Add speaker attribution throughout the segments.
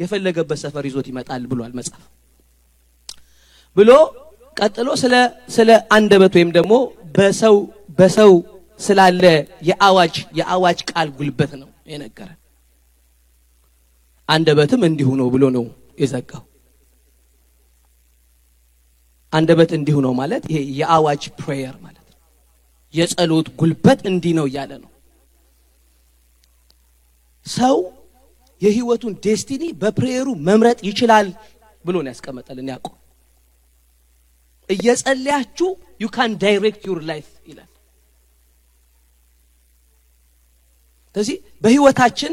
Speaker 1: የፈለገበት ሰፈር ይዞት ይመጣል ብሏል መጽሐፍ። ብሎ ቀጥሎ ስለ ስለ አንደበት ወይም ደግሞ በሰው በሰው ስላለ የአዋጅ የአዋጅ ቃል ጉልበት ነው የነገረን። አንደበትም እንዲሁ ነው ብሎ ነው የዘጋው። አንደበት እንዲሁ ነው ማለት ይሄ የአዋጅ ፕሬየር ማለት ነው። የጸሎት ጉልበት እንዲህ ነው እያለ ነው። ሰው የህይወቱን destiny በ prayer ኡ መምረጥ ይችላል ብሎ ነው ያስቀመጠልን ያዕቆብ። እየጸለያችሁ you can direct your life ይላል። ስለዚህ በህይወታችን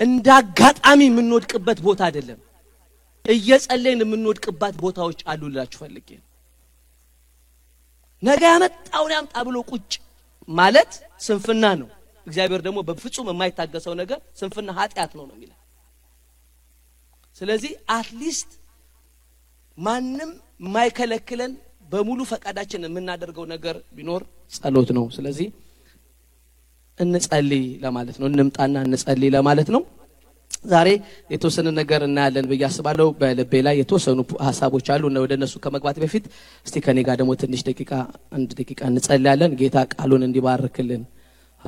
Speaker 1: እንደ አጋጣሚ የምንወድቅበት ቦታ አይደለም። እየጸለይን የምንወድቅባት ቦታዎች አሉ ልላችሁ ፈልጌ ነገ ያመጣውን ያምጣ ብሎ ቁጭ ማለት ስንፍና ነው እግዚአብሔር ደግሞ በፍጹም የማይታገሰው ነገር ስንፍና ኃጢአት ነው ነው የሚለው። ስለዚህ at least ማንም የማይከለክለን በሙሉ ፈቃዳችን የምናደርገው ነገር ቢኖር ጸሎት ነው። ስለዚህ እንጸልይ ለማለት ነው። እንምጣና እንጸልይ ለማለት ነው። ዛሬ የተወሰነ ነገር እናያለን ብዬ አስባለሁ። በልቤ ላይ የተወሰኑ ሀሳቦች አሉ። ወደ እነሱ ከመግባት በፊት እስቲ ከኔ ጋር ደግሞ ትንሽ ደቂቃ አንድ ደቂቃ እንጸልያለን። ጌታ ቃሉን እንዲባርክልን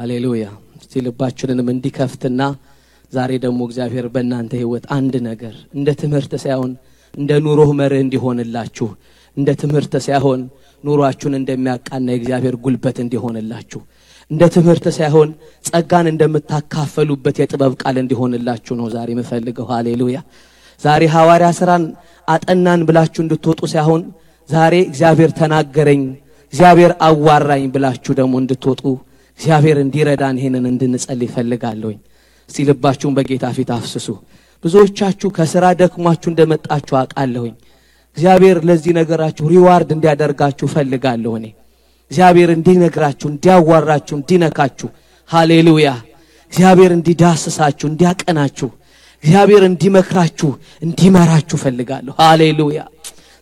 Speaker 1: ሃሌሉያ እስቲ ልባችንንም እንዲከፍትና ዛሬ ደግሞ እግዚአብሔር በእናንተ ህይወት አንድ ነገር እንደ ትምህርት ሳይሆን እንደ ኑሮህ መርህ እንዲሆንላችሁ እንደ ትምህርት ሳይሆን ኑሯችሁን እንደሚያቃና የእግዚአብሔር ጉልበት እንዲሆንላችሁ እንደ ትምህርት ሳይሆን ጸጋን እንደምታካፈሉበት የጥበብ ቃል እንዲሆንላችሁ ነው ዛሬ የምፈልገው። ሃሌሉያ ዛሬ ሐዋርያ ስራን አጠናን ብላችሁ እንድትወጡ ሳይሆን ዛሬ እግዚአብሔር ተናገረኝ እግዚአብሔር አዋራኝ ብላችሁ ደግሞ እንድትወጡ እግዚአብሔር እንዲረዳን ይሄንን እንድንጸል ይፈልጋለሁኝ እስቲ ልባችሁን በጌታ ፊት አፍስሱ። ብዙዎቻችሁ ከስራ ደክሟችሁ እንደመጣችሁ አውቃለሁኝ። እግዚአብሔር ለዚህ ነገራችሁ ሪዋርድ እንዲያደርጋችሁ ፈልጋለሁ እኔ። እግዚአብሔር እንዲነግራችሁ እንዲያዋራችሁ እንዲነካችሁ። ሃሌሉያ! እግዚአብሔር እንዲዳስሳችሁ እንዲያቀናችሁ እግዚአብሔር እንዲመክራችሁ እንዲመራችሁ ፈልጋለሁ ሃሌሉያ!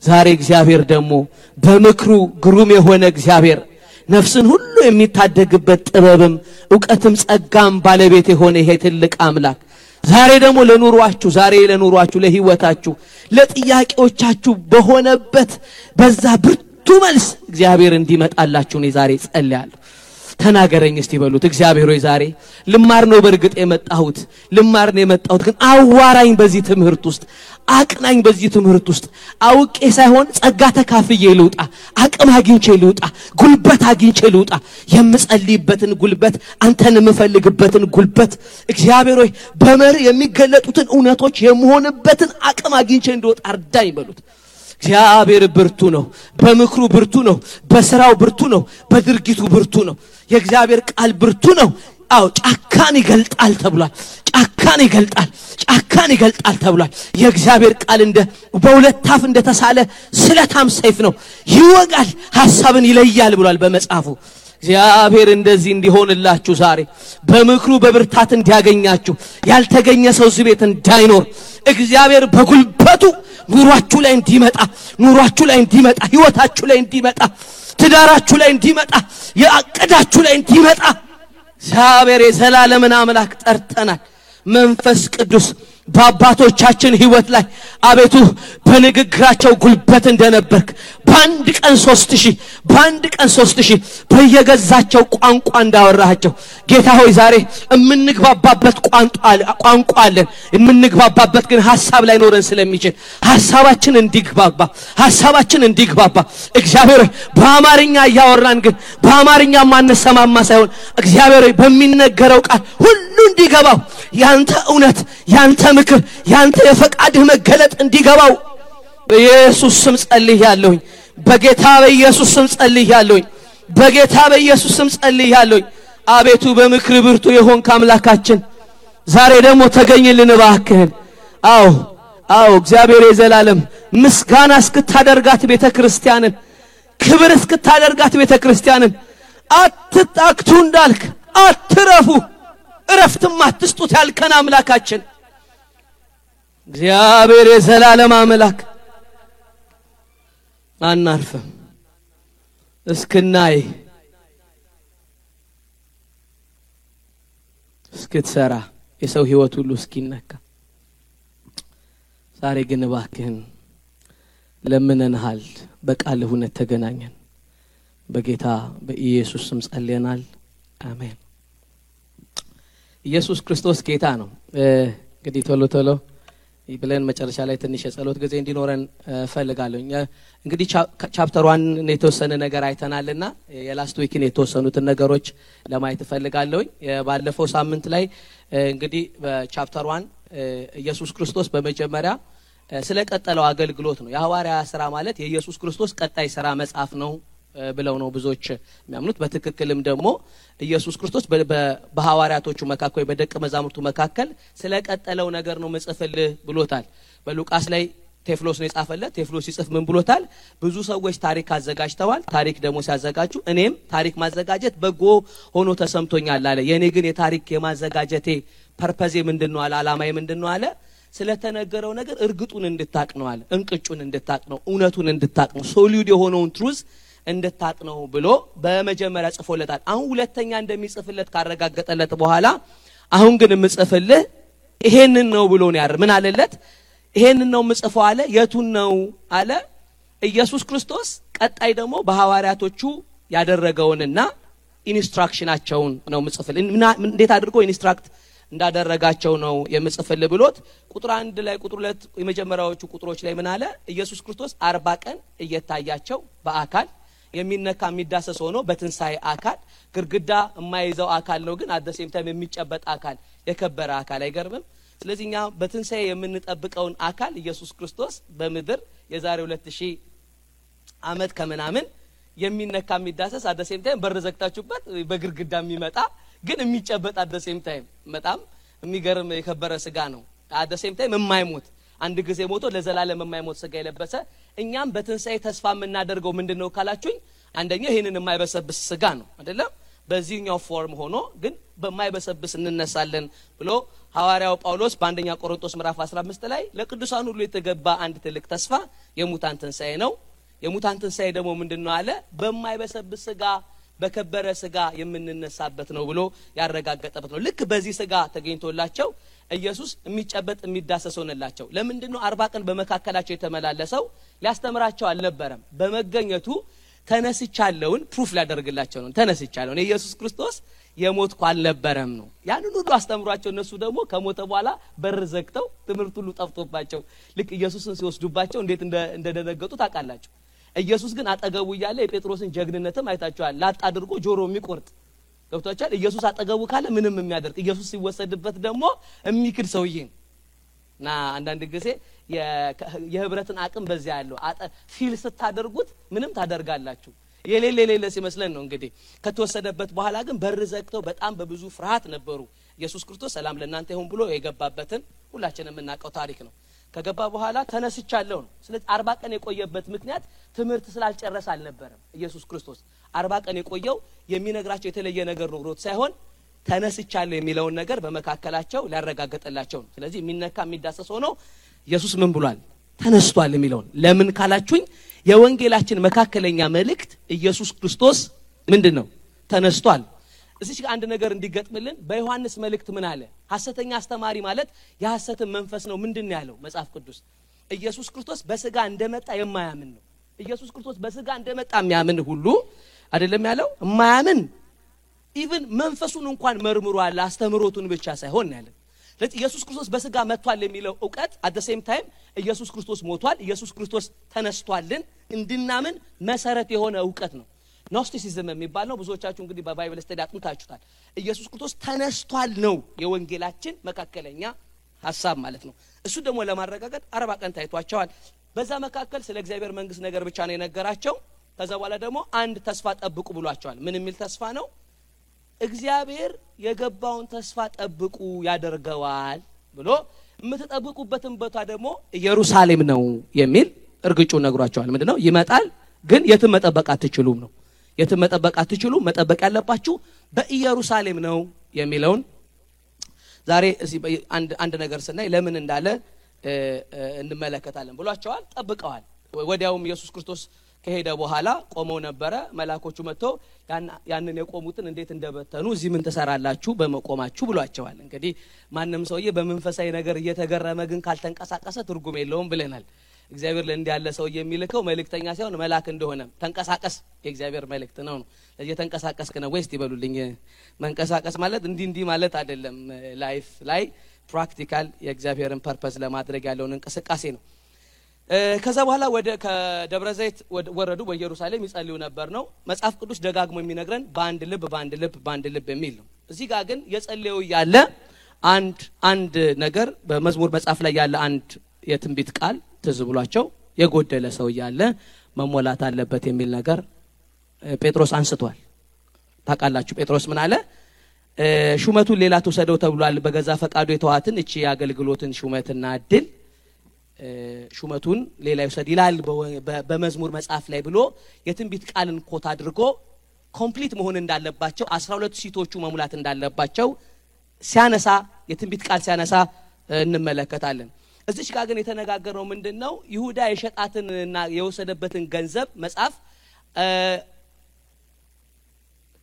Speaker 1: ዛሬ እግዚአብሔር ደግሞ በምክሩ ግሩም የሆነ እግዚአብሔር ነፍስን ሁሉ የሚታደግበት ጥበብም እውቀትም ጸጋም ባለቤት የሆነ ይሄ ትልቅ አምላክ። ዛሬ ደግሞ ለኑሯችሁ ዛሬ ለኑሯችሁ ለህይወታችሁ ለጥያቄዎቻችሁ በሆነበት በዛ ብርቱ መልስ እግዚአብሔር እንዲመጣላችሁ እኔ ዛሬ ጸልያለሁ ተናገረኝ እስቲ በሉት። እግዚአብሔር ሆይ ዛሬ ልማር ነው በእርግጥ የመጣሁት ልማር ነው የመጣሁት ግን አዋራኝ በዚህ ትምህርት ውስጥ አቅናኝ በዚህ ትምህርት ውስጥ አውቄ ሳይሆን ጸጋ ተካፍዬ ልውጣ አቅም አግኝቼ ልውጣ ጉልበት አግኝቼ ልውጣ። የምጸልይበትን ጉልበት አንተን የምፈልግበትን ጉልበት። እግዚአብሔር ሆይ በመርህ የሚገለጡትን እውነቶች የምሆንበትን አቅም አግኝቼ እንድወጣ እርዳኝ በሉት። እግዚአብሔር ብርቱ ነው። በምክሩ ብርቱ ነው። በስራው ብርቱ ነው። በድርጊቱ ብርቱ ነው። የእግዚአብሔር ቃል ብርቱ ነው አው ጫካን ይገልጣል ተብሏል። ጫካን ይገልጣል ጫካን ይገልጣል ተብሏል። የእግዚአብሔር ቃል እንደ በሁለት አፍ እንደተሳለ ስለታም ሰይፍ ነው። ይወጋል ሐሳብን ይለያል ብሏል በመጽሐፉ። እግዚአብሔር እንደዚህ እንዲሆንላችሁ ዛሬ በምክሩ በብርታት እንዲያገኛችሁ ያልተገኘ ሰው እዚህ ቤት እንዳይኖር እግዚአብሔር በጉልበቱ ኑሯችሁ ላይ እንዲመጣ ኑሯችሁ ላይ እንዲመጣ ህይወታችሁ ላይ እንዲመጣ ትዳራችሁ ላይ እንዲመጣ የአቅዳችሁ ላይ እንዲመጣ እግዚአብሔር የዘላለምን አምላክ ጠርተናል። መንፈስ ቅዱስ በአባቶቻችን ህይወት ላይ አቤቱ በንግግራቸው ጉልበት እንደነበርክ በአንድ ቀን ሶስት ሺህ በአንድ ቀን ሶስት ሺህ በየገዛቸው ቋንቋ እንዳወራሃቸው። ጌታ ሆይ ዛሬ የምንግባባበት ቋንቋ አለን የምንግባባበት ግን ሀሳብ ላይ ኖረን ስለሚችል ሀሳባችን እንዲግባባ ሀሳባችን እንዲግባባ። እግዚአብሔር ሆይ በአማርኛ እያወራን ግን በአማርኛ ማንሰማማ ሳይሆን እግዚአብሔር ሆይ በሚነገረው ቃል ሁሉ እንዲገባው ያንተ እውነት ያንተ ምክር ያንተ የፈቃድህ መገለጥ እንዲገባው በኢየሱስ ስም ጸልይ ያለሁኝ በጌታ በኢየሱስ ስም ጸልይ ያለሁኝ በጌታ በኢየሱስ ስም ጸልይ ያለሁኝ አቤቱ በምክር ብርቱ የሆንክ አምላካችን ዛሬ ደግሞ ተገኝልን እባክህን። አዎ አዎ እግዚአብሔር የዘላለም ምስጋና እስክታደርጋት ቤተ ክርስቲያንን ክብር እስክታደርጋት ቤተ ክርስቲያንን አትጣክቱ እንዳልክ አትረፉ እረፍትም አትስጡት ያልከን አምላካችን እግዚአብሔር የዘላለም አምላክ አናርፍም እስክናይ እስክትሰራ የሰው ህይወት ሁሉ እስኪነካ ዛሬ ግን እባክህን ለምነንሃል፣ በቃልህ እውነት ተገናኘን። በጌታ በኢየሱስ ስም ጸልየናል። አሜን። ኢየሱስ ክርስቶስ ጌታ ነው። እንግዲህ ቶሎ ቶሎ ብለን መጨረሻ ላይ ትንሽ የጸሎት ጊዜ እንዲኖረን እፈልጋለሁ። እንግዲህ chapter one የተወሰነ ነገር አይተናልና የ last week ን የተወሰኑትን ነገሮች ለማየት እፈልጋለሁኝ። ባለፈው ሳምንት ላይ እንግዲህ በ chapter one ኢየሱስ ክርስቶስ በመጀመሪያ ስለ ቀጠለው አገልግሎት ነው። የሐዋርያ ስራ ማለት የኢየሱስ ክርስቶስ ቀጣይ ስራ መጽሐፍ ነው ብለው ነው ብዙዎች የሚያምኑት። በትክክልም ደግሞ ኢየሱስ ክርስቶስ በሐዋርያቶቹ መካከል ወይ በደቀ መዛሙርቱ መካከል ስለ ቀጠለው ነገር ነው ምጽፍልህ ብሎታል። በሉቃስ ላይ ቴፍሎስ ነው የጻፈለት። ቴፍሎስ ሲጽፍ ምን ብሎታል? ብዙ ሰዎች ታሪክ አዘጋጅተዋል። ታሪክ ደግሞ ሲያዘጋጁ እኔም ታሪክ ማዘጋጀት በጎ ሆኖ ተሰምቶኛል አለ። የእኔ ግን የታሪክ የማዘጋጀቴ purpose ኤ ምንድን ነው አለ። አላማዬ ምንድን ነው አለ ስለተነገረው ነገር እርግጡን እንድታቅ ነው አለ። እንቅጩን እንድታቅ ነው፣ እውነቱን እንድታቅ ነው፣ solid የሆነውን truth እንድታቅ ነው ብሎ በመጀመሪያ ጽፎለታል። አሁን ሁለተኛ እንደሚጽፍለት ካረጋገጠለት በኋላ አሁን ግን የምጽፍልህ ይሄንን ነው ብሎ ነው ያር ምን አለለት? ይሄንን ነው የምጽፈው አለ። የቱን ነው አለ? ኢየሱስ ክርስቶስ ቀጣይ ደግሞ በሐዋርያቶቹ ያደረገውንና instruction ኣቸውን ነው የምጽፍልህ። እንዴት አድርጎ instruct እንዳደረጋቸው ነው የምጽፍል ብሎት ቁጥር አንድ ላይ ቁጥር ሁለት የመጀመሪያዎቹ ቁጥሮች ላይ ምን አለ? ኢየሱስ ክርስቶስ አርባ ቀን እየታያቸው በአካል የሚነካ የሚዳሰስ ሆኖ በትንሣኤ አካል ግድግዳ የማይዘው አካል ነው፣ ግን at the same time የሚጨበጥ አካል የከበረ አካል አይገርምም? ስለዚህ እኛ በትንሣኤ የምንጠብቀውን አካል ኢየሱስ ክርስቶስ በምድር የዛሬ ሁለት ሺህ ዓመት ከምናምን የሚነካ የሚዳሰስ at the same time በር ዘግታችሁበት በግድግዳ የሚመጣ ግን የሚጨበጥ at the same time በጣም የሚገርም የከበረ ስጋ ነው። at the same time የማይሞት አንድ ጊዜ ሞቶ ለዘላለም የማይሞት ስጋ የለበሰ እኛም በትንሣኤ ተስፋ የምናደርገው ምንድን ነው ካላችሁኝ፣ አንደኛው ይህንን የማይበሰብስ ስጋ ነው አይደለም። በዚህኛው form ሆኖ ግን በማይበሰብስ እንነሳለን ብሎ ሐዋርያው ጳውሎስ በአንደኛ ቆሮንቶስ ምዕራፍ 15 ላይ ለቅዱሳን ሁሉ የተገባ አንድ ትልቅ ተስፋ የሙታን ትንሣኤ ነው። የሙታን ትንሣኤ ደግሞ ምንድን ነው አለ በማይበሰብስ ስጋ በከበረ ስጋ የምንነሳበት ነው ብሎ ያረጋገጠበት ነው። ልክ በዚህ ስጋ ተገኝቶላቸው ኢየሱስ የሚጨበጥ የሚዳሰስ ሆነላቸው። ለምንድን ነው አርባ ቀን በመካከላቸው የተመላለሰው? ሊያስተምራቸው አልነበረም። በመገኘቱ ተነስቻለውን ፕሩፍ ሊያደርግላቸው ነው። ተነስቻለውን የኢየሱስ ክርስቶስ የሞትኩ አልነበረም ነው። ያንን ሁሉ አስተምሯቸው እነሱ ደግሞ ከሞተ በኋላ በር ዘግተው ትምህርት ሁሉ ጠፍቶባቸው ልክ ኢየሱስን ሲወስዱባቸው እንዴት እንደደነገጡ ታውቃላችሁ። ኢየሱስ ግን አጠገቡ እያለ የጴጥሮስን ጀግንነትም አይታችኋል። ላጥ አድርጎ ጆሮ የሚቆርጥ ገብቷችኋል። ኢየሱስ አጠገቡ ካለ ምንም የሚያደርግ ኢየሱስ ሲወሰድበት ደግሞ የሚክድ ሰውዬ እና አንዳንድ ጊዜ የህብረትን አቅም በዚያ ያለው ፊል ስታደርጉት ምንም ታደርጋላችሁ። የሌለ የሌለ ሲመስለን ነው እንግዲህ ከተወሰደበት በኋላ ግን በር ዘግተው በጣም በብዙ ፍርሃት ነበሩ። ኢየሱስ ክርስቶስ ሰላም ለእናንተ ይሁን ብሎ የገባበትን ሁላችን የምናውቀው ታሪክ ነው። ከገባ በኋላ ተነስቻለሁ ነው። ስለዚህ አርባ ቀን የቆየበት ምክንያት ትምህርት ስላልጨረሰ አልነበረም። ኢየሱስ ክርስቶስ አርባ ቀን የቆየው የሚነግራቸው የተለየ ነገር ኖሮት ሳይሆን ተነስቻለሁ የሚለውን ነገር በመካከላቸው ሊያረጋግጥላቸው ነው። ስለዚህ የሚነካ የሚዳሰስ ሆኖ ኢየሱስ ምን ብሏል? ተነስቷል የሚለውን ለምን ካላችሁኝ የወንጌላችን መካከለኛ መልእክት ኢየሱስ ክርስቶስ ምንድን ነው? ተነስቷል። እዚች አንድ ነገር እንዲገጥምልን በዮሐንስ መልእክት ምን አለ? ሐሰተኛ አስተማሪ ማለት የሐሰትን መንፈስ ነው። ምንድን ነው ያለው መጽሐፍ ቅዱስ? ኢየሱስ ክርስቶስ በስጋ እንደመጣ የማያምን ነው። ኢየሱስ ክርስቶስ በስጋ እንደመጣ የሚያምን ሁሉ አይደለም ያለው የማያምን even መንፈሱን እንኳን መርምሯል፣ አስተምሮቱን ብቻ ሳይሆን ያለን። ስለዚህ ኢየሱስ ክርስቶስ በስጋ መጥቷል የሚለው እውቀት at same time ኢየሱስ ክርስቶስ ሞቷል፣ ኢየሱስ ክርስቶስ ተነስቷልን እንድናምን መሰረት የሆነ እውቀት ነው። Gnosticism የሚባል ነው። ብዙዎቻችሁ እንግዲህ በ Bible study አጥንታችሁታል። ኢየሱስ ክርስቶስ ተነስቷል ነው የወንጌላችን መካከለኛ ሀሳብ ማለት ነው። እሱ ደግሞ ለማረጋገጥ አርባ ቀን ታይቷቸዋል። በዛ መካከል ስለ እግዚአብሔር መንግስት ነገር ብቻ ነው የነገራቸው። ከዛ በኋላ ደግሞ አንድ ተስፋ ጠብቁ ብሏቸዋል። ምን የሚል ተስፋ ነው? እግዚአብሔር የገባውን ተስፋ ጠብቁ ያደርገዋል ብሎ የምትጠብቁበትን ቦታ ደግሞ ኢየሩሳሌም ነው የሚል እርግጩ ነግሯቸዋል። ምንድን ነው ይመጣል፣ ግን የትም መጠበቅ አትችሉም ነው የትም መጠበቅ አትችሉም። መጠበቅ ያለባችሁ በኢየሩሳሌም ነው የሚለውን ዛሬ አንድ ነገር ስናይ ለምን እንዳለ እንመለከታለን ብሏቸዋል። ጠብቀዋል። ወዲያውም ኢየሱስ ክርስቶስ ከሄደ በኋላ ቆመው ነበረ። መላኮቹ መጥተው ያንን የቆሙትን እንዴት እንደበተኑ እዚህ ምን ትሰራላችሁ በመቆማችሁ ብሏቸዋል። እንግዲህ ማንም ሰውዬ በመንፈሳዊ ነገር እየተገረመ ግን ካልተንቀሳቀሰ ትርጉም የለውም ብለናል። እግዚአብሔር ለእንዲህ ያለ ሰው የሚልከው መልእክተኛ ሳይሆን መልአክ እንደሆነ ተንቀሳቀስ የእግዚአብሔር መልእክት ነው ነው ለዚህ የተንቀሳቀስክ ነው ወይስ ይበሉልኝ። መንቀሳቀስ ማለት እንዲህ እንዲህ ማለት አይደለም። life ላይ practical የእግዚአብሔርን purpose ለማድረግ ያለውን እንቅስቃሴ ነው። ከዛ በኋላ ወደ ከደብረ ዘይት ወረዱ፣ በኢየሩሳሌም ይጸልዩ ነበር ነው መጽሐፍ ቅዱስ ደጋግሞ የሚነግረን በአንድ ልብ በአንድ ልብ በአንድ ልብ የሚል ነው። እዚህ ጋር ግን የጸለዩ ያለ አንድ አንድ ነገር በመዝሙር መጽሐፍ ላይ ያለ አንድ የትንቢት ቃል ትዝ ብሏቸው የጎደለ ሰው እያለ መሞላት አለበት የሚል ነገር ጴጥሮስ አንስቷል። ታውቃላችሁ ጴጥሮስ ምን አለ? ሹመቱን ሌላ ይውሰደው ተብሏል። በገዛ ፈቃዱ የተዋትን እቺ የአገልግሎትን ሹመትና እድል ሹመቱን ሌላ ይውሰድ ይላል በመዝሙር መጽሐፍ ላይ ብሎ የትንቢት ቃልን quote አድርጎ complete መሆን እንዳለባቸው አስራ ሁለቱ seat ኦቹ መሙላት እንዳለባቸው ሲያነሳ የትንቢት ቃል ሲያነሳ እንመለከታለን። እዚች ጋር ግን የተነጋገረው ምንድን ነው? ይሁዳ የሸጣትንና የወሰደበትን ገንዘብ መጽሐፍ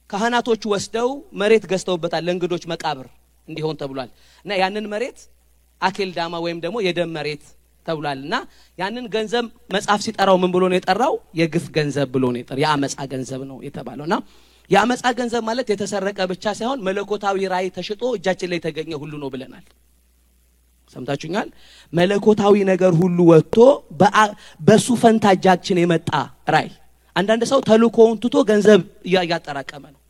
Speaker 1: ካህናቶቹ ወስደው መሬት ገዝተውበታል ለእንግዶች መቃብር እንዲሆን ተብሏል እና ያንን መሬት አኬልዳማ ወይም ደግሞ የደም መሬት ተብሏል እና ያንን ገንዘብ መጽሐፍ ሲጠራው ምን ብሎ ነው የጠራው? የግፍ ገንዘብ ብሎ ነው የጠራው። የአመፃ ገንዘብ ነው የተባለው እና የአመፃ ገንዘብ ማለት የተሰረቀ ብቻ ሳይሆን መለኮታዊ ራእይ ተሽጦ እጃችን ላይ የተገኘ ሁሉ ነው ብለናል። ሰምታችሁኛል። መለኮታዊ ነገር ሁሉ ወጥቶ በሱ ፈንታ እጃችን የመጣ ራእይ። አንዳንድ ሰው ተልኮውን ትቶ ገንዘብ እያጠራቀመ ነው።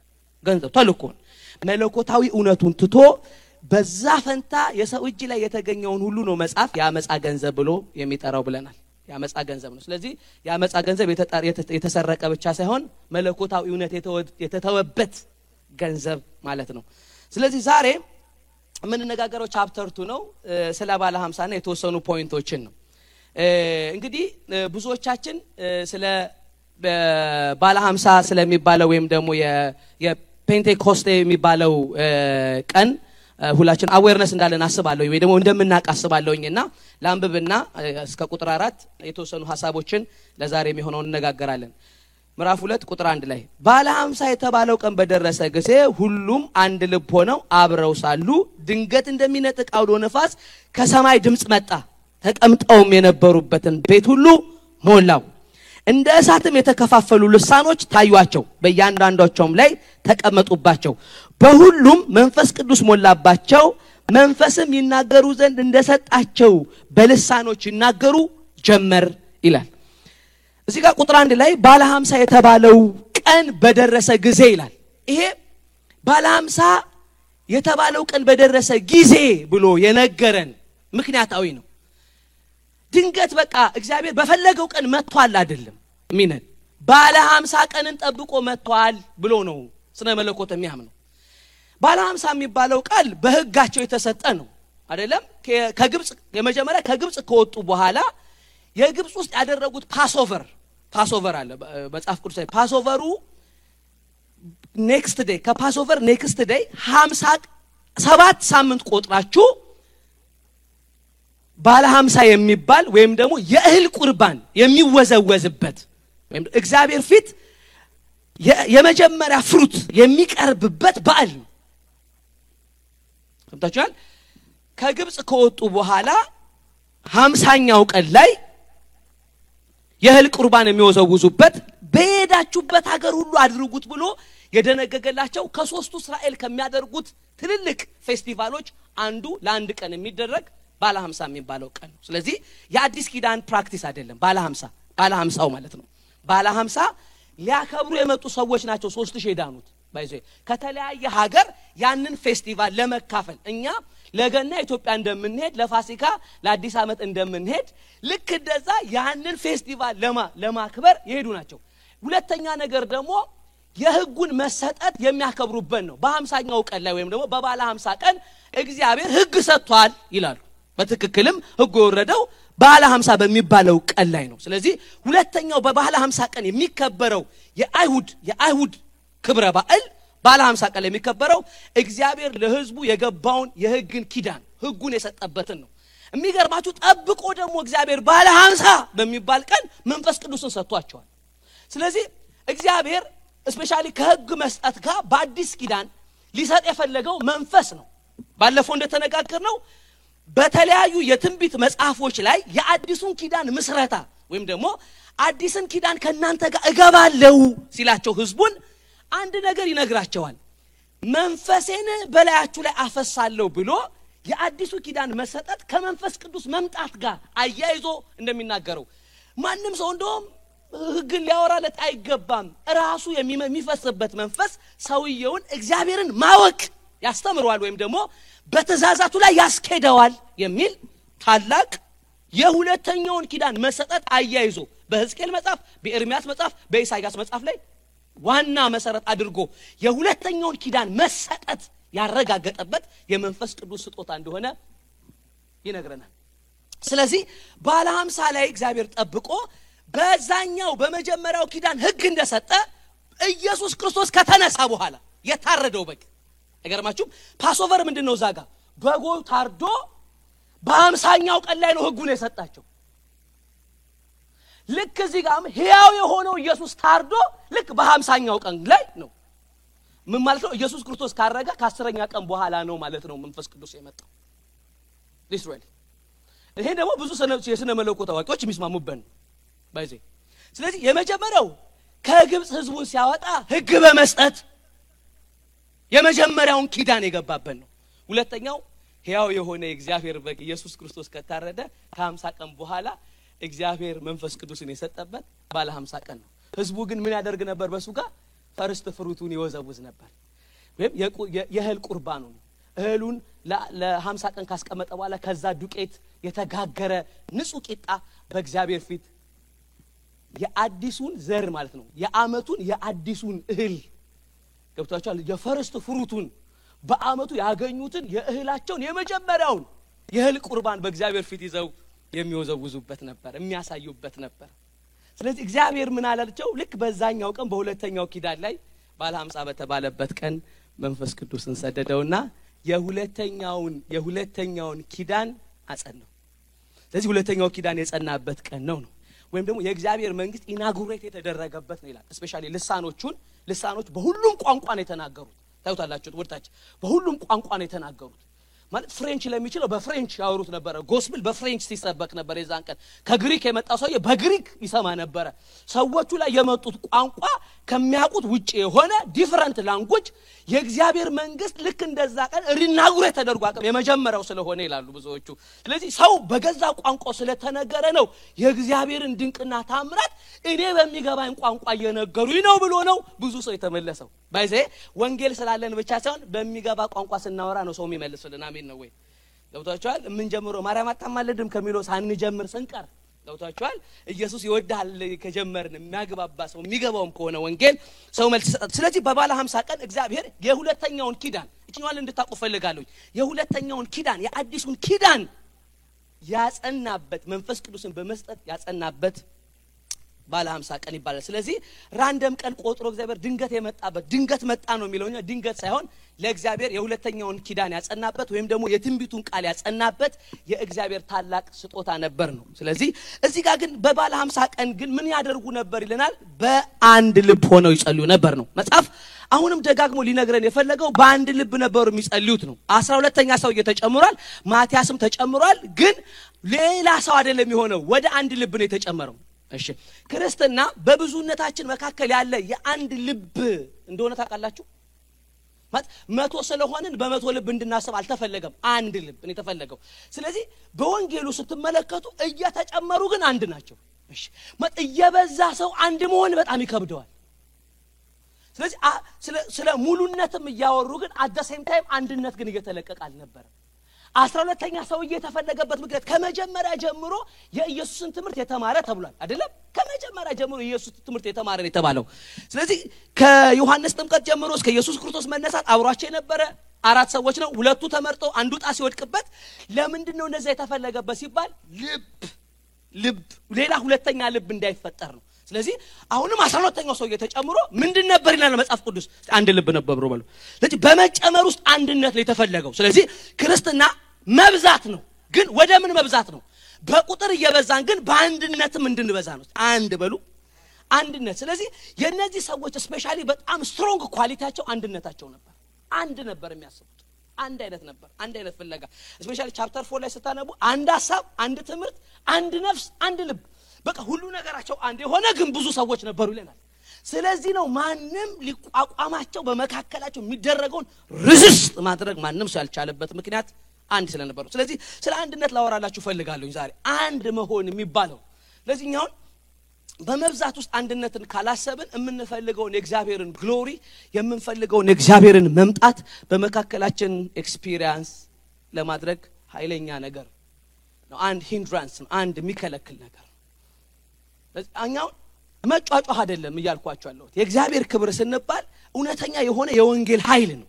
Speaker 1: ገንዘብ ተልኮን መለኮታዊ እውነቱን ትቶ በዛ ፈንታ የሰው እጅ ላይ የተገኘውን ሁሉ ነው መጽሐፍ የአመፃ ገንዘብ ብሎ የሚጠራው ብለናል። የአመፃ ገንዘብ ነው። ስለዚህ የአመፃ ገንዘብ የተሰረቀ ብቻ ሳይሆን መለኮታዊ እውነት የተተወበት ገንዘብ ማለት ነው። ስለዚህ ዛሬ የምንነጋገረው chapter two ነው ስለ ባለ ሀምሳና የተወሰኑ point ኦችን ነው። እንግዲህ ብዙዎቻችን ስለ ባለ ሀምሳ ስለሚባለው ወይም ደግሞ የፔንቴኮስቴ የሚባለው ቀን ሁላችን awareness እንዳለን አስባለሁ ወይ ደግሞ እንደምናውቅ አስባለሁኝ እና ለአንብብና እስከ ቁጥር አራት የተወሰኑ ሀሳቦችን ለዛሬ የሚሆነውን እነጋገራለን። ምዕራፍ ሁለት ቁጥር አንድ ላይ ባለ ሀምሳ የተባለው ቀን በደረሰ ጊዜ ሁሉም አንድ ልብ ሆነው አብረው ሳሉ ድንገት እንደሚነጥቅ አውሎ ነፋስ ከሰማይ ድምፅ መጣ፣ ተቀምጠውም የነበሩበትን ቤት ሁሉ ሞላው። እንደ እሳትም የተከፋፈሉ ልሳኖች ታዩአቸው፣ በእያንዳንዳቸውም ላይ ተቀመጡባቸው። በሁሉም መንፈስ ቅዱስ ሞላባቸው፣ መንፈስም ይናገሩ ዘንድ እንደሰጣቸው በልሳኖች ይናገሩ ጀመር ይላል። እዚህ ጋር ቁጥር አንድ ላይ ባለ ሀምሳ የተባለው ቀን በደረሰ ጊዜ ይላል። ይሄ ባለ ሀምሳ የተባለው ቀን በደረሰ ጊዜ ብሎ የነገረን ምክንያታዊ ነው። ድንገት በቃ እግዚአብሔር በፈለገው ቀን መጥቷል አይደለም ሚነን ባለ ሀምሳ ቀንን ጠብቆ መጥቷል ብሎ ነው ስነ መለኮት የሚያምነው። ባለ ሀምሳ የሚባለው ቃል በሕጋቸው የተሰጠ ነው አይደለም። ከግብፅ የመጀመሪያ ከግብፅ ከወጡ በኋላ የግብፅ ውስጥ ያደረጉት Passover Passover አለ መጽሐፍ ቅዱስ ላይ Passover ኡ next day ከ Passover next day ሀምሳ ሰባት ሳምንት ቆጥራችሁ ባለ ሀምሳ የሚባል ወይም ደግሞ የእህል ቁርባን የሚወዘወዝበት ወይም እግዚአብሔር ፊት የመጀመሪያ ፍሩት የሚቀርብበት በዓል ነው። ሰምታችኋል። ከግብፅ ከወጡ በኋላ ሀምሳኛው ቀን ላይ የእህል ቁርባን የሚወዘውዙበት በሄዳችሁበት ሀገር ሁሉ አድርጉት ብሎ የደነገገላቸው ከሶስቱ እስራኤል ከሚያደርጉት ትልልቅ ፌስቲቫሎች አንዱ ለአንድ ቀን የሚደረግ ባለ ሀምሳ የሚባለው ቀን ነው። ስለዚህ የአዲስ ኪዳን practice አይደለም። ባለ ሀምሳ ባለ ሀምሳው ማለት ነው። ባለ ሀምሳ ሊያከብሩ የመጡ ሰዎች ናቸው። ሶስት ሺህ ዳኑት by the way ከተለያየ ሀገር ያንን ፌስቲቫል ለመካፈል እኛ ለገና ኢትዮጵያ እንደምንሄድ ለፋሲካ ለአዲስ ዓመት እንደምንሄድ ልክ እንደዛ ያንን ፌስቲቫል ለማክበር የሄዱ ናቸው። ሁለተኛ ነገር ደግሞ የሕጉን መሰጠት የሚያከብሩበት ነው። በሀምሳኛው ቀን ላይ ወይም ደግሞ በባለ ሀምሳ ቀን እግዚአብሔር ሕግ ሰጥቷል ይላሉ። በትክክልም ሕጉ የወረደው ባለ ሀምሳ በሚባለው ቀን ላይ ነው። ስለዚህ ሁለተኛው በባለ ሀምሳ ቀን የሚከበረው የአይሁድ የአይሁድ ክብረ በዓል ባለ ሀምሳ ቀን የሚከበረው እግዚአብሔር ለሕዝቡ የገባውን የሕግን ኪዳን ሕጉን የሰጠበትን ነው። የሚገርማችሁ ጠብቆ ደግሞ እግዚአብሔር ባለ ሀምሳ በሚባል ቀን መንፈስ ቅዱስን ሰጥቷቸዋል። ስለዚህ እግዚአብሔር እስፔሻሊ ከህግ መስጠት ጋር በአዲስ ኪዳን ሊሰጥ የፈለገው መንፈስ ነው። ባለፈው እንደተነጋገር ነው በተለያዩ የትንቢት መጽሐፎች ላይ የአዲሱን ኪዳን ምስረታ ወይም ደግሞ አዲስን ኪዳን ከእናንተ ጋር እገባለው ሲላቸው ህዝቡን አንድ ነገር ይነግራቸዋል። መንፈሴን በላያችሁ ላይ አፈሳለሁ ብሎ የአዲሱ ኪዳን መሰጠት ከመንፈስ ቅዱስ መምጣት ጋር አያይዞ እንደሚናገረው ማንም ሰው እንደውም ህግን ሊያወራለት አይገባም። ራሱ የሚፈስበት መንፈስ ሰውየውን እግዚአብሔርን ማወቅ ያስተምረዋል ወይም ደግሞ በትእዛዛቱ ላይ ያስኬደዋል የሚል ታላቅ የሁለተኛውን ኪዳን መሰጠት አያይዞ በሕዝቅኤል መጽሐፍ፣ በኤርሚያስ መጽሐፍ፣ በኢሳይያስ መጽሐፍ ላይ ዋና መሰረት አድርጎ የሁለተኛውን ኪዳን መሰጠት ያረጋገጠበት የመንፈስ ቅዱስ ስጦታ እንደሆነ ይነግረናል። ስለዚህ ባለ ሀምሳ ላይ እግዚአብሔር ጠብቆ በዛኛው በመጀመሪያው ኪዳን ህግ እንደሰጠ ኢየሱስ ክርስቶስ ከተነሳ በኋላ የታረደው በግ አይገርማችሁም? Passover ምንድን ነው? እዛ ጋ በጉ ታርዶ በሀምሳኛው ቀን ላይ ነው ህጉን የሰጣቸው። ልክ እዚህ ጋም ሕያው የሆነው ኢየሱስ ታርዶ ልክ በሀምሳኛው ቀን ላይ ነው። ምን ማለት ነው? ኢየሱስ ክርስቶስ ካረገ ከአስረኛ ቀን በኋላ ነው ማለት ነው መንፈስ ቅዱስ የመጣው literally። ይሄ ደግሞ ብዙ የስነ መለኮት አዋቂዎች የሚስማሙበት by the way። ስለዚህ የመጀመሪያው ከግብፅ ህዝቡን ሲያወጣ ህግ በመስጠት የመጀመሪያውን ኪዳን የገባበት ነው። ሁለተኛው ሕያው የሆነ የእግዚአብሔር በግ ኢየሱስ ክርስቶስ ከታረደ ከሀምሳ ቀን በኋላ እግዚአብሔር መንፈስ ቅዱስን የሰጠበት ባለ ሀምሳ ቀን ነው። ህዝቡ ግን ምን ያደርግ ነበር? በሱ ጋር first fruit ቱን ይወዘውዝ ነበር፣ ወይም የእህል ቁርባኑን እህሉን ለሀምሳ ቀን ካስቀመጠ በኋላ ከዛ ዱቄት የተጋገረ ንጹህ ቂጣ በእግዚአብሔር ፊት የአዲሱን ዘር ማለት ነው የአመቱን የአዲሱን እህል ገብቷቸዋል። የፈርስት ፍሩቱን በአመቱ ያገኙትን የእህላቸውን የመጀመሪያውን የእህል ቁርባን በእግዚአብሔር ፊት ይዘው የሚወዘውዙበት ነበር፣ የሚያሳዩበት ነበር። ስለዚህ እግዚአብሔር ምን አላቸው? ልክ በዛኛው ቀን በሁለተኛው ኪዳን ላይ ባለ ሀምሳ በተባለበት ቀን መንፈስ ቅዱስን ሰደደውና የሁለተኛውን የሁለተኛውን ኪዳን አጸናው። ስለዚህ ሁለተኛው ኪዳን የጸናበት ቀን ነው ነው ወይም ደግሞ የእግዚአብሔር መንግስት inaugurate የተደረገበት ነው ይላል። especially ልሳኖቹን ልሳኖች በሁሉም ቋንቋ ነው የተናገሩት። ታዩታላችሁት ወርታች በሁሉም ቋንቋ ነው የተናገሩት። ማለት French ለሚችለው በ French ያወሩት ነበረ። gospel በ French ሲሰበክ ነበር። የዛን ቀን ከግሪክ የመጣው ሰውዬ በግሪክ ይሰማ ነበረ። ሰዎቹ ላይ የመጡት ቋንቋ ከሚያውቁት ውጭ የሆነ different language የእግዚአብሔር መንግስት ልክ እንደዛ ቀን inaugurate ተደርጎ የመጀመሪያው ስለሆነ ይላሉ ብዙዎቹ። ስለዚህ ሰው በገዛ ቋንቋ ስለተነገረ ነው የእግዚአብሔርን ድንቅና ተአምራት እኔ በሚገባኝ ቋንቋ እየነገሩኝ ነው ብሎ ነው ብዙ ሰው የተመለሰው። by the way ወንጌል ስላለን ብቻ ሳይሆን በሚገባ ቋንቋ ስናወራ ነው ሰው የሚመልስልን። አሜን ነው ወይ? ገብቷችኋል? የምንጀምረው ማርያም አታማልድም ከሚለው ሳንጀምር ስንቀር ገብቷችኋል? ኢየሱስ ይወድሃል ከጀመርን የሚያግባባ ሰው የሚገባውም ከሆነ ወንጌል ሰው መልስ ይሰጣል። ስለዚህ በባለ ሀምሳ ቀን እግዚአብሔር የሁለተኛውን ኪዳን እችኛዋን እንድታውቁ ፈልጋለሁ። የሁለተኛውን ኪዳን የአዲሱን ኪዳን ያጸናበት መንፈስ ቅዱስን በመስጠት ያጸናበት ባለ ሀምሳ ቀን ይባላል። ስለዚህ ራንደም ቀን ቆጥሮ እግዚአብሔር ድንገት የመጣበት ድንገት መጣ ነው የሚለው ድንገት ሳይሆን ለእግዚአብሔር የሁለተኛውን ኪዳን ያጸናበት ወይም ደግሞ የትንቢቱን ቃል ያጸናበት የእግዚአብሔር ታላቅ ስጦታ ነበር ነው። ስለዚህ እዚህ ጋር ግን በባለ ሀምሳ ቀን ግን ምን ያደርጉ ነበር ይለናል። በአንድ ልብ ሆነው ይጸልዩ ነበር ነው መጽሐፍ አሁንም ደጋግሞ ሊነግረን የፈለገው በአንድ ልብ ነበሩ የሚጸልዩት ነው። አስራ ሁለተኛ ሰውዬ ተጨምሯል፣ ማቲያስም ተጨምሯል። ግን ሌላ ሰው አይደለም የሆነው፣ ወደ አንድ ልብ ነው የተጨመረው። እሺ ክርስትና በብዙነታችን መካከል ያለ የአንድ ልብ እንደሆነ ታውቃላችሁ። ማለት መቶ ስለሆንን በመቶ ልብ እንድናስብ አልተፈለገም። አንድ ልብ የተፈለገው። ስለዚህ በወንጌሉ ስትመለከቱ እየተጨመሩ ግን አንድ ናቸው። ማለት እየበዛ ሰው አንድ መሆን በጣም ይከብደዋል። ስለዚህ ስለ ሙሉነትም እያወሩ ግን አደ ሴም ታይም አንድነት ግን እየተለቀቀ አልነበረም። አስራ ሁለተኛ ሰውዬ የተፈለገበት ምክንያት ከመጀመሪያ ጀምሮ የኢየሱስን ትምህርት የተማረ ተብሏል። አይደለም ከመጀመሪያ ጀምሮ የኢየሱስ ትምህርት የተማረ ነው የተባለው። ስለዚህ ከዮሐንስ ጥምቀት ጀምሮ እስከ ኢየሱስ ክርስቶስ መነሳት አብሯቸው የነበረ አራት ሰዎች ነው። ሁለቱ ተመርጠው አንዱ ዕጣ ሲወድቅበት ለምንድን ነው እንደዛ የተፈለገበት ሲባል ልብ ልብ ሌላ ሁለተኛ ልብ እንዳይፈጠር ነው። ስለዚህ አሁንም አስራ ሁለተኛው ሰውዬ ተጨምሮ ምንድን ነበር ይላል መጽሐፍ ቅዱስ አንድ ልብ ነበር ብሎ ስለዚህ በመጨመር ውስጥ አንድነት ነው የተፈለገው። ስለዚህ ክርስትና መብዛት ነው። ግን ወደ ምን መብዛት ነው? በቁጥር እየበዛን ግን በአንድነትም እንድንበዛ ነው። አንድ በሉ አንድነት። ስለዚህ የእነዚህ ሰዎች especially በጣም strong quality ያቸው አንድነታቸው ነበር። አንድ ነበር የሚያስቡት አንድ አይነት ነበር። አንድ አይነት ፍለጋ especially chapter four ላይ ስታነቡ አንድ ሀሳብ፣ አንድ ትምህርት፣ አንድ ነፍስ፣ አንድ ልብ፣ በቃ ሁሉ ነገራቸው አንድ የሆነ ግን ብዙ ሰዎች ነበሩ ይለናል። ስለዚህ ነው ማንም ሊቋቋማቸው በመካከላቸው የሚደረገውን resist ማድረግ ማንም ሰው ያልቻለበት ምክንያት አንድ ስለነበሩ። ስለዚህ ስለ አንድነት ላወራላችሁ ፈልጋለሁ ዛሬ አንድ መሆን የሚባለው ስለዚህ እኛውን በመብዛት ውስጥ አንድነትን ካላሰብን የምንፈልገውን የእግዚአብሔርን glory የምንፈልገውን የእግዚአብሔርን መምጣት በመካከላችን experience ለማድረግ ኃይለኛ ነገር ነው። አንድ hindrance ነው። አንድ የሚከለክል ነገር እኛውን መንጫጫት አይደለም እያልኳቸው ያለሁት የእግዚአብሔር ክብር ስንባል እውነተኛ የሆነ የወንጌል ኃይል ነው።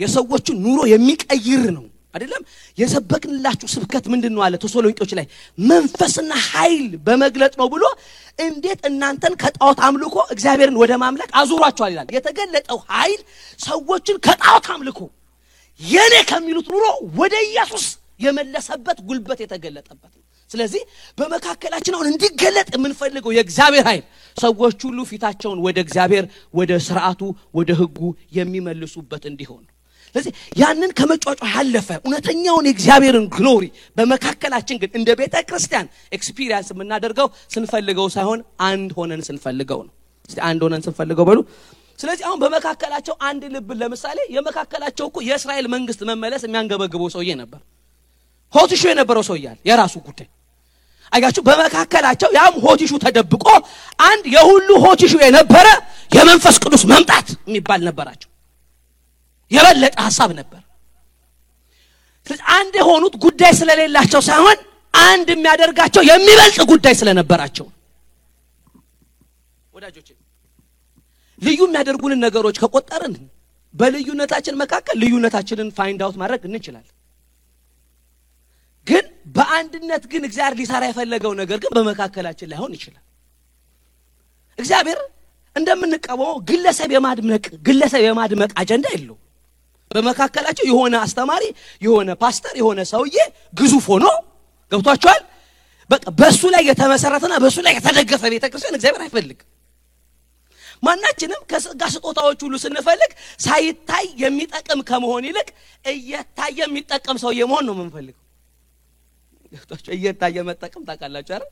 Speaker 1: የሰዎችን ኑሮ የሚቀይር ነው። አይደለም የሰበክንላችሁ ስብከት ምንድን ነው አለ ተሰሎንቄዎች ላይ መንፈስና ኃይል በመግለጥ ነው ብሎ እንዴት እናንተን ከጣዖት አምልኮ እግዚአብሔርን ወደ ማምለክ አዙሯቸዋል ይላል። የተገለጠው ኃይል ሰዎችን ከጣዖት አምልኮ የኔ ከሚሉት ኑሮ ወደ ኢየሱስ የመለሰበት ጉልበት የተገለጠበት ነው። ስለዚህ በመካከላችን አሁን እንዲገለጥ የምንፈልገው የእግዚአብሔር ኃይል ሰዎች ሁሉ ፊታቸውን ወደ እግዚአብሔር፣ ወደ ስርዓቱ፣ ወደ ሕጉ የሚመልሱበት እንዲሆን ስለዚህ ያንን ከመጫጫ ያለፈ እውነተኛውን የእግዚአብሔርን ግሎሪ በመካከላችን ግን እንደ ቤተ ክርስቲያን ኤክስፒሪየንስ የምናደርገው ስንፈልገው ሳይሆን አንድ ሆነን ስንፈልገው ነው። አንድ ሆነን ስንፈልገው በሉ። ስለዚህ አሁን በመካከላቸው አንድ ልብ፣ ለምሳሌ የመካከላቸው እኮ የእስራኤል መንግስት መመለስ የሚያንገበግበው ሰውዬ ነበር። ሆትሹ የነበረው ሰውያል የራሱ ጉዳይ አያችሁ። በመካከላቸው ያም ሆቲሹ ተደብቆ አንድ የሁሉ hot issue የነበረ የመንፈስ ቅዱስ መምጣት የሚባል ነበራቸው። የበለጠ ሀሳብ ነበር። አንድ የሆኑት ጉዳይ ስለሌላቸው ሳይሆን አንድ የሚያደርጋቸው የሚበልጥ ጉዳይ ስለነበራቸው። ወዳጆች ልዩ የሚያደርጉንን ነገሮች ከቆጠርን በልዩነታችን መካከል ልዩነታችንን find out ማድረግ እንችላለን። ግን በአንድነት ግን እግዚአብሔር ሊሰራ የፈለገው ነገር ግን በመካከላችን ላይሆን ይችላል። እግዚአብሔር እንደምንቀበው ግለሰብ የማድመቅ ግለሰብ የማድመቅ አጀንዳ የለው። በመካከላቸው የሆነ አስተማሪ፣ የሆነ ፓስተር፣ የሆነ ሰውዬ ግዙፍ ሆኖ ገብቷቸዋል። በቃ በእሱ ላይ የተመሰረተና በእሱ ላይ የተደገፈ ቤተክርስቲያን እግዚአብሔር አይፈልግም። ማናችንም ከጸጋ ስጦታዎች ሁሉ ስንፈልግ ሳይታይ የሚጠቅም ከመሆን ይልቅ እየታየ የሚጠቀም ሰውዬ መሆን ነው የምንፈልገው። ገብቷቸው እየታየ መጠቀም ታውቃላችሁ አይደል?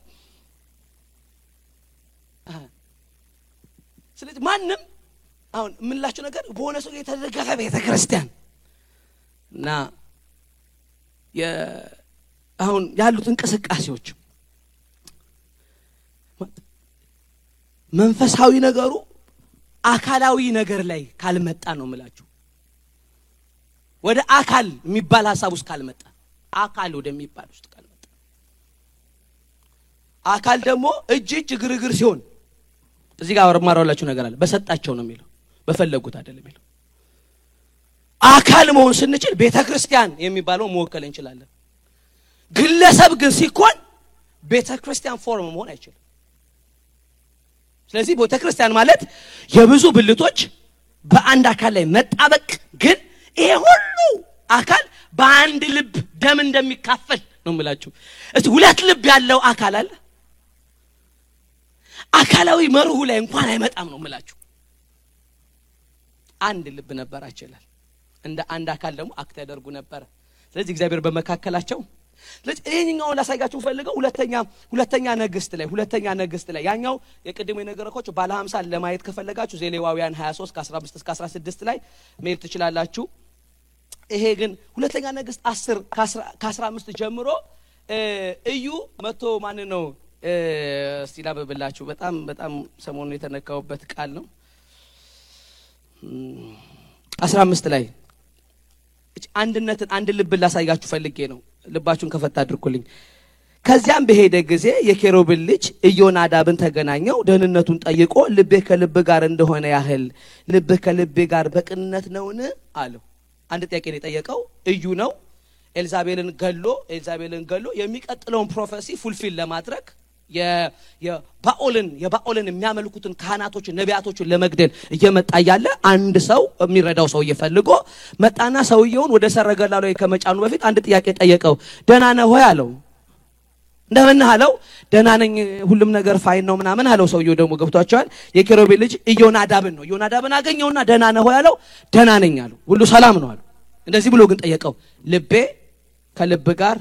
Speaker 1: ስለዚህ ማንም አሁን የምንላቸው ነገር በሆነ ሰው የተደገፈ ቤተ ክርስቲያን እና አሁን ያሉት እንቅስቃሴዎች መንፈሳዊ ነገሩ አካላዊ ነገር ላይ ካልመጣ ነው የምላችሁ። ወደ አካል የሚባል ሀሳብ ውስጥ ካልመጣ አካል ወደሚባል ውስጥ ካልመጣ አካል ደግሞ እጅ እጅ እግር ሲሆን እዚህ ጋር ማራላችሁ ነገር አለ። በሰጣቸው ነው የሚለው በፈለጉት አይደለም የሚለው። አካል መሆን ስንችል ቤተ ክርስቲያን የሚባለው መወከል እንችላለን። ግለሰብ ግን ሲኮን ቤተ ክርስቲያን ፎርም መሆን አይችልም። ስለዚህ ቤተ ክርስቲያን ማለት የብዙ ብልቶች በአንድ አካል ላይ መጣበቅ፣ ግን ይሄ ሁሉ አካል በአንድ ልብ ደም እንደሚካፈል ነው የምላችሁ። እስቲ ሁለት ልብ ያለው አካል አለ አካላዊ መርሁ ላይ እንኳን አይመጣም ነው የምላችሁ። አንድ ልብ ነበራቸው ይላል። እንደ አንድ አካል ደግሞ አክት ያደርጉ ነበረ። ስለዚህ እግዚአብሔር በመካከላቸው ስለዚህ ይህኛውን ላሳያችሁ ፈልገው ሁለተኛ ሁለተኛ ነገስት ላይ ሁለተኛ ነገስት ላይ ያኛው የቅድሞ የነገረኮች ባለ ሀምሳ ለማየት ከፈለጋችሁ ዜሌዋውያን 23 ከ15 እስከ 16 ላይ መሄድ ትችላላችሁ። ይሄ ግን ሁለተኛ ነገስት 10 ከ15 ጀምሮ እዩ መጥቶ ማን ነው እስቲ ላበብላችሁ። በጣም በጣም ሰሞኑን የተነካውበት ቃል ነው። አስራ አምስት ላይ አንድነትን አንድ ልብን ላሳያችሁ ፈልጌ ነው። ልባችሁን ከፈታ አድርጉልኝ። ከዚያም በሄደ ጊዜ የኬሮብን ልጅ ኢዮናዳብን ተገናኘው። ደህንነቱን ጠይቆ ልቤ ከልብህ ጋር እንደሆነ ያህል ልብህ ከልቤ ጋር በቅንነት ነውን አለው። አንድ ጥያቄ ነው የጠየቀው። እዩ ነው ኤልዛቤልን ገሎ ኤልዛቤልን ገሎ የሚቀጥለውን prophecy fulfill ለማድረግ የበኣልን የበኣልን የሚያመልኩትን ካህናቶችን ነቢያቶችን ለመግደል እየመጣ እያለ አንድ ሰው የሚረዳው ሰው እየፈልጎ መጣና ሰውየውን ወደ ሰረገላ ላይ ከመጫኑ በፊት አንድ ጥያቄ ጠየቀው። ደህና ነህ ሆይ አለው። እንደምን አለው? ደህና ነኝ ሁሉም ነገር fine ነው ምናምን አለው። ሰውየው ደግሞ ገብቷቸዋል። የኬሮቤ ልጅ ኢዮናዳብን ነው። ኢዮናዳብን አገኘውና ደህና ነህ ያለው ደህና ነኝ አለው ሁሉ ሰላም ነው አለው እንደዚህ ብሎ ግን ጠየቀው። ልቤ ከልብህ ጋር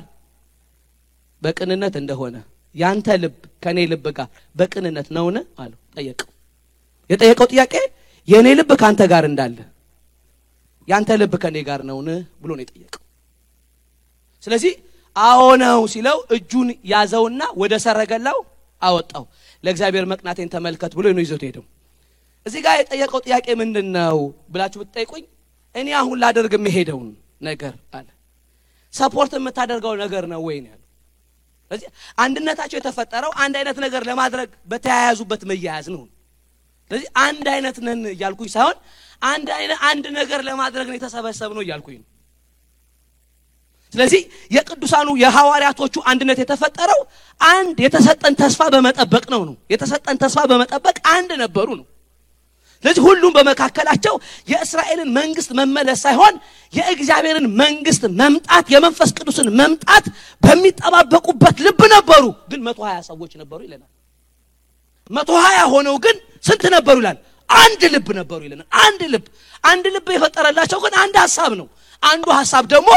Speaker 1: በቅንነት እንደሆነ ያንተ ልብ ከኔ ልብ ጋር በቅንነት ነውን? አለው። ጠየቀው። የጠየቀው ጥያቄ የእኔ ልብ ከአንተ ጋር እንዳለ ያንተ ልብ ከኔ ጋር ነውን? ብሎ ነው የጠየቀው። ስለዚህ አዎ ነው ሲለው እጁን ያዘውና ወደ ሰረገላው አወጣው። ለእግዚአብሔር መቅናቴን ተመልከት ብሎ ነው ይዞት ሄደው እዚህ ጋር የጠየቀው ጥያቄ ምንድን ነው ብላችሁ ብትጠይቁኝ እኔ አሁን ላደርግ የሚሄደውን ነገር አለ። ሰፖርት የምታደርገው ነገር ነው ወይ ነው ስለዚህ አንድነታቸው የተፈጠረው አንድ አይነት ነገር ለማድረግ በተያያዙበት መያያዝ ነው። ስለዚህ አንድ አይነት ነን እያልኩኝ ሳይሆን አንድ አይነት አንድ ነገር ለማድረግ ነው የተሰበሰብ ነው እያልኩኝ ነው። ስለዚህ የቅዱሳኑ የሐዋርያቶቹ አንድነት የተፈጠረው አንድ የተሰጠን ተስፋ በመጠበቅ ነው ነው። የተሰጠን ተስፋ በመጠበቅ አንድ ነበሩ ነው ስለዚህ ሁሉም በመካከላቸው የእስራኤልን መንግስት መመለስ ሳይሆን የእግዚአብሔርን መንግስት መምጣት የመንፈስ ቅዱስን መምጣት በሚጠባበቁበት ልብ ነበሩ። ግን መቶ ሀያ ሰዎች ነበሩ ይለናል። መቶ ሀያ ሆነው ግን ስንት ነበሩ ይላል? አንድ ልብ ነበሩ ይለናል። አንድ ልብ። አንድ ልብ የፈጠረላቸው ግን አንድ ሀሳብ ነው። አንዱ ሀሳብ ደግሞ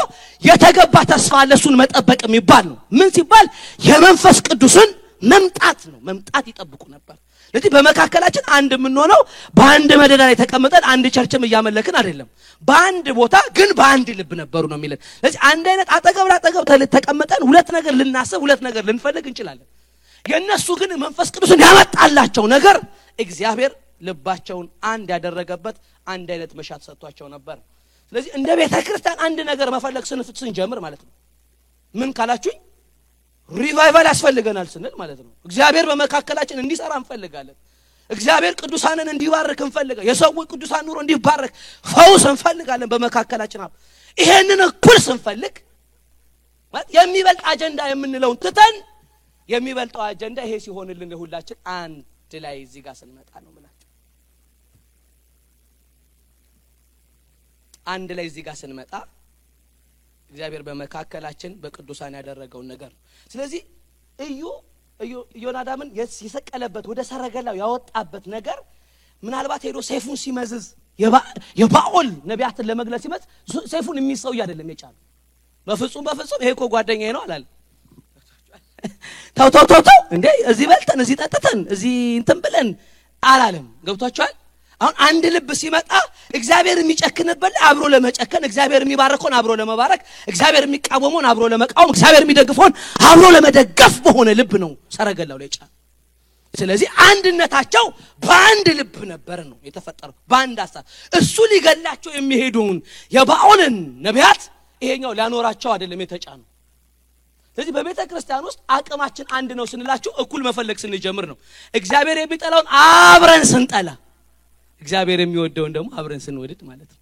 Speaker 1: የተገባ ተስፋ ለሱን መጠበቅ የሚባል ነው። ምን ሲባል? የመንፈስ ቅዱስን መምጣት ነው። መምጣት ይጠብቁ ነበር ስለዚህ በመካከላችን አንድ የምንሆነው በአንድ መደዳ ላይ ተቀምጠን አንድ ቸርችም እያመለክን አይደለም። በአንድ ቦታ ግን በአንድ ልብ ነበሩ ነው የሚለን። ስለዚህ አንድ አይነት አጠገብ ለአጠገብ ተቀምጠን ሁለት ነገር ልናስብ ሁለት ነገር ልንፈልግ እንችላለን። የእነሱ ግን መንፈስ ቅዱስን ያመጣላቸው ነገር እግዚአብሔር ልባቸውን አንድ ያደረገበት አንድ አይነት መሻት ሰጥቷቸው ነበር። ስለዚህ እንደ ቤተ ክርስቲያን አንድ ነገር መፈለግ ስንጀምር ማለት ነው። ምን ካላችሁኝ ሪቫይቫል ያስፈልገናል ስንል ማለት ነው። እግዚአብሔር በመካከላችን እንዲሰራ እንፈልጋለን። እግዚአብሔር ቅዱሳንን እንዲባርክ እንፈልጋለን። የሰው ቅዱሳን ኑሮ እንዲባረክ ፈውስ እንፈልጋለን በመካከላችን። ይሄንን እኩል ስንፈልግ የሚበልጥ አጀንዳ የምንለውን ትተን የሚበልጠው አጀንዳ ይሄ ሲሆንልን ለሁላችን አንድ ላይ እዚህ ጋር ስንመጣ ነው ምላቸው አንድ ላይ እዚህ ጋር ስንመጣ እግዚአብሔር በመካከላችን በቅዱሳን ያደረገውን ነገር ስለዚህ እዩ ኢዮናዳምን የሰቀለበት ወደ ሰረገላው ያወጣበት ነገር ምናልባት ሄዶ ሰይፉን ሲመዝዝ የባኦል ነቢያትን ለመግለጽ ሲመዝ ሰይፉን የሚይዝ ሰውዬ አይደለም የጫሉ በፍጹም በፍጹም ይሄ እኮ ጓደኛዬ ነው አላለ። ተው ተው ተው ተው እንዴ እዚህ በልተን እዚህ ጠጥተን እዚህ እንትን ብለን አላለም። ገብቷቸዋል አሁን አንድ ልብ ሲመጣ እግዚአብሔር የሚጨክንበት አብሮ ለመጨከን እግዚአብሔር የሚባረከውን አብሮ ለመባረክ እግዚአብሔር የሚቃወመውን አብሮ ለመቃወም እግዚአብሔር የሚደግፈውን አብሮ ለመደገፍ በሆነ ልብ ነው ሰረገላው ላይ ጫን ስለዚህ አንድነታቸው በአንድ ልብ ነበር ነው የተፈጠረው። በአንድ ሀሳብ እሱ ሊገላቸው የሚሄዱውን የባኦልን ነቢያት ይሄኛው ሊያኖራቸው አይደለም የተጫነው። ስለዚህ በቤተ ክርስቲያን ውስጥ አቅማችን አንድ ነው ስንላችሁ እኩል መፈለግ ስንጀምር ነው። እግዚአብሔር የሚጠላውን አብረን ስንጠላ እግዚአብሔር የሚወደውን ደግሞ አብረን ስንወድድ ማለት ነው።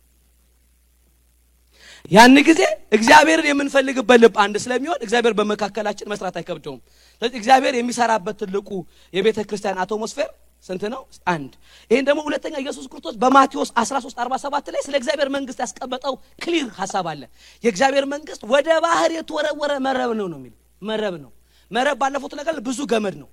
Speaker 1: ያን ጊዜ እግዚአብሔርን የምንፈልግበት ልብ አንድ ስለሚሆን እግዚአብሔር በመካከላችን መስራት አይከብደውም። ስለዚህ እግዚአብሔር የሚሰራበት ትልቁ የቤተ ክርስቲያን atmosphere ስንት ነው? አንድ። ይህን ደግሞ ሁለተኛ ኢየሱስ ክርስቶስ በማቴዎስ 13 47 ላይ ስለ እግዚአብሔር መንግስት ያስቀመጠው clear ሀሳብ አለ። የእግዚአብሔር መንግስት ወደ ባህር የተወረወረ መረብ ነው ነው የሚል መረብ ነው። መረብ ባለፉት ነገር ብዙ ገመድ ነው።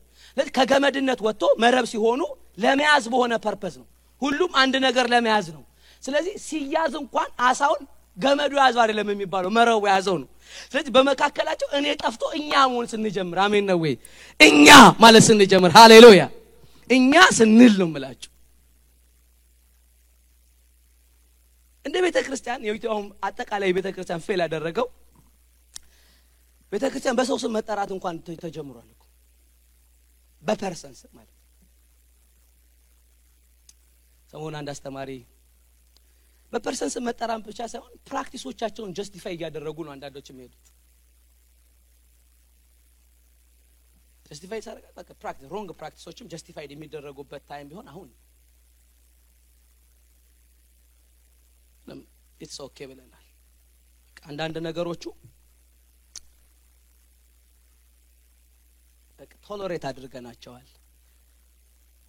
Speaker 1: ከገመድነት ወጥቶ መረብ ሲሆኑ ለመያዝ በሆነ purpose ነው ሁሉም አንድ ነገር ለመያዝ ነው። ስለዚህ ሲያዝ እንኳን አሳውን ገመዱ ያዘው አይደለም የሚባለው መረቡ የያዘው ነው። ስለዚህ በመካከላቸው እኔ ጠፍቶ እኛ መሆን ስንጀምር አሜን ነው ወይ? እኛ ማለት ስንጀምር ሃሌሉያ። እኛ ስንል ነው ምላቸው እንደ ቤተ ክርስቲያን የኢትዮጵያውም አጠቃላይ ቤተ ክርስቲያን ፌል ያደረገው ቤተ ክርስቲያን በሰው ስም መጠራት እንኳን ተጀምሯል እኮ። በፐርሰን ስም ማለት ሰሞን አንድ አስተማሪ በፐርሰን ስም መጠራን ብቻ ሳይሆን ፕራክቲሶቻቸውን ጀስቲፋይ እያደረጉ ነው አንዳንዶች የሚሄዱት። ጀስቲፋይ ሳረጋ ፕራክቲስ ሮንግ ፕራክቲሶችም ጀስቲፋይድ የሚደረጉበት ታይም ቢሆን አሁን ኢትስ ኦኬ ብለናል። አንዳንድ ነገሮቹ ቶሎሬት አድርገናቸዋል።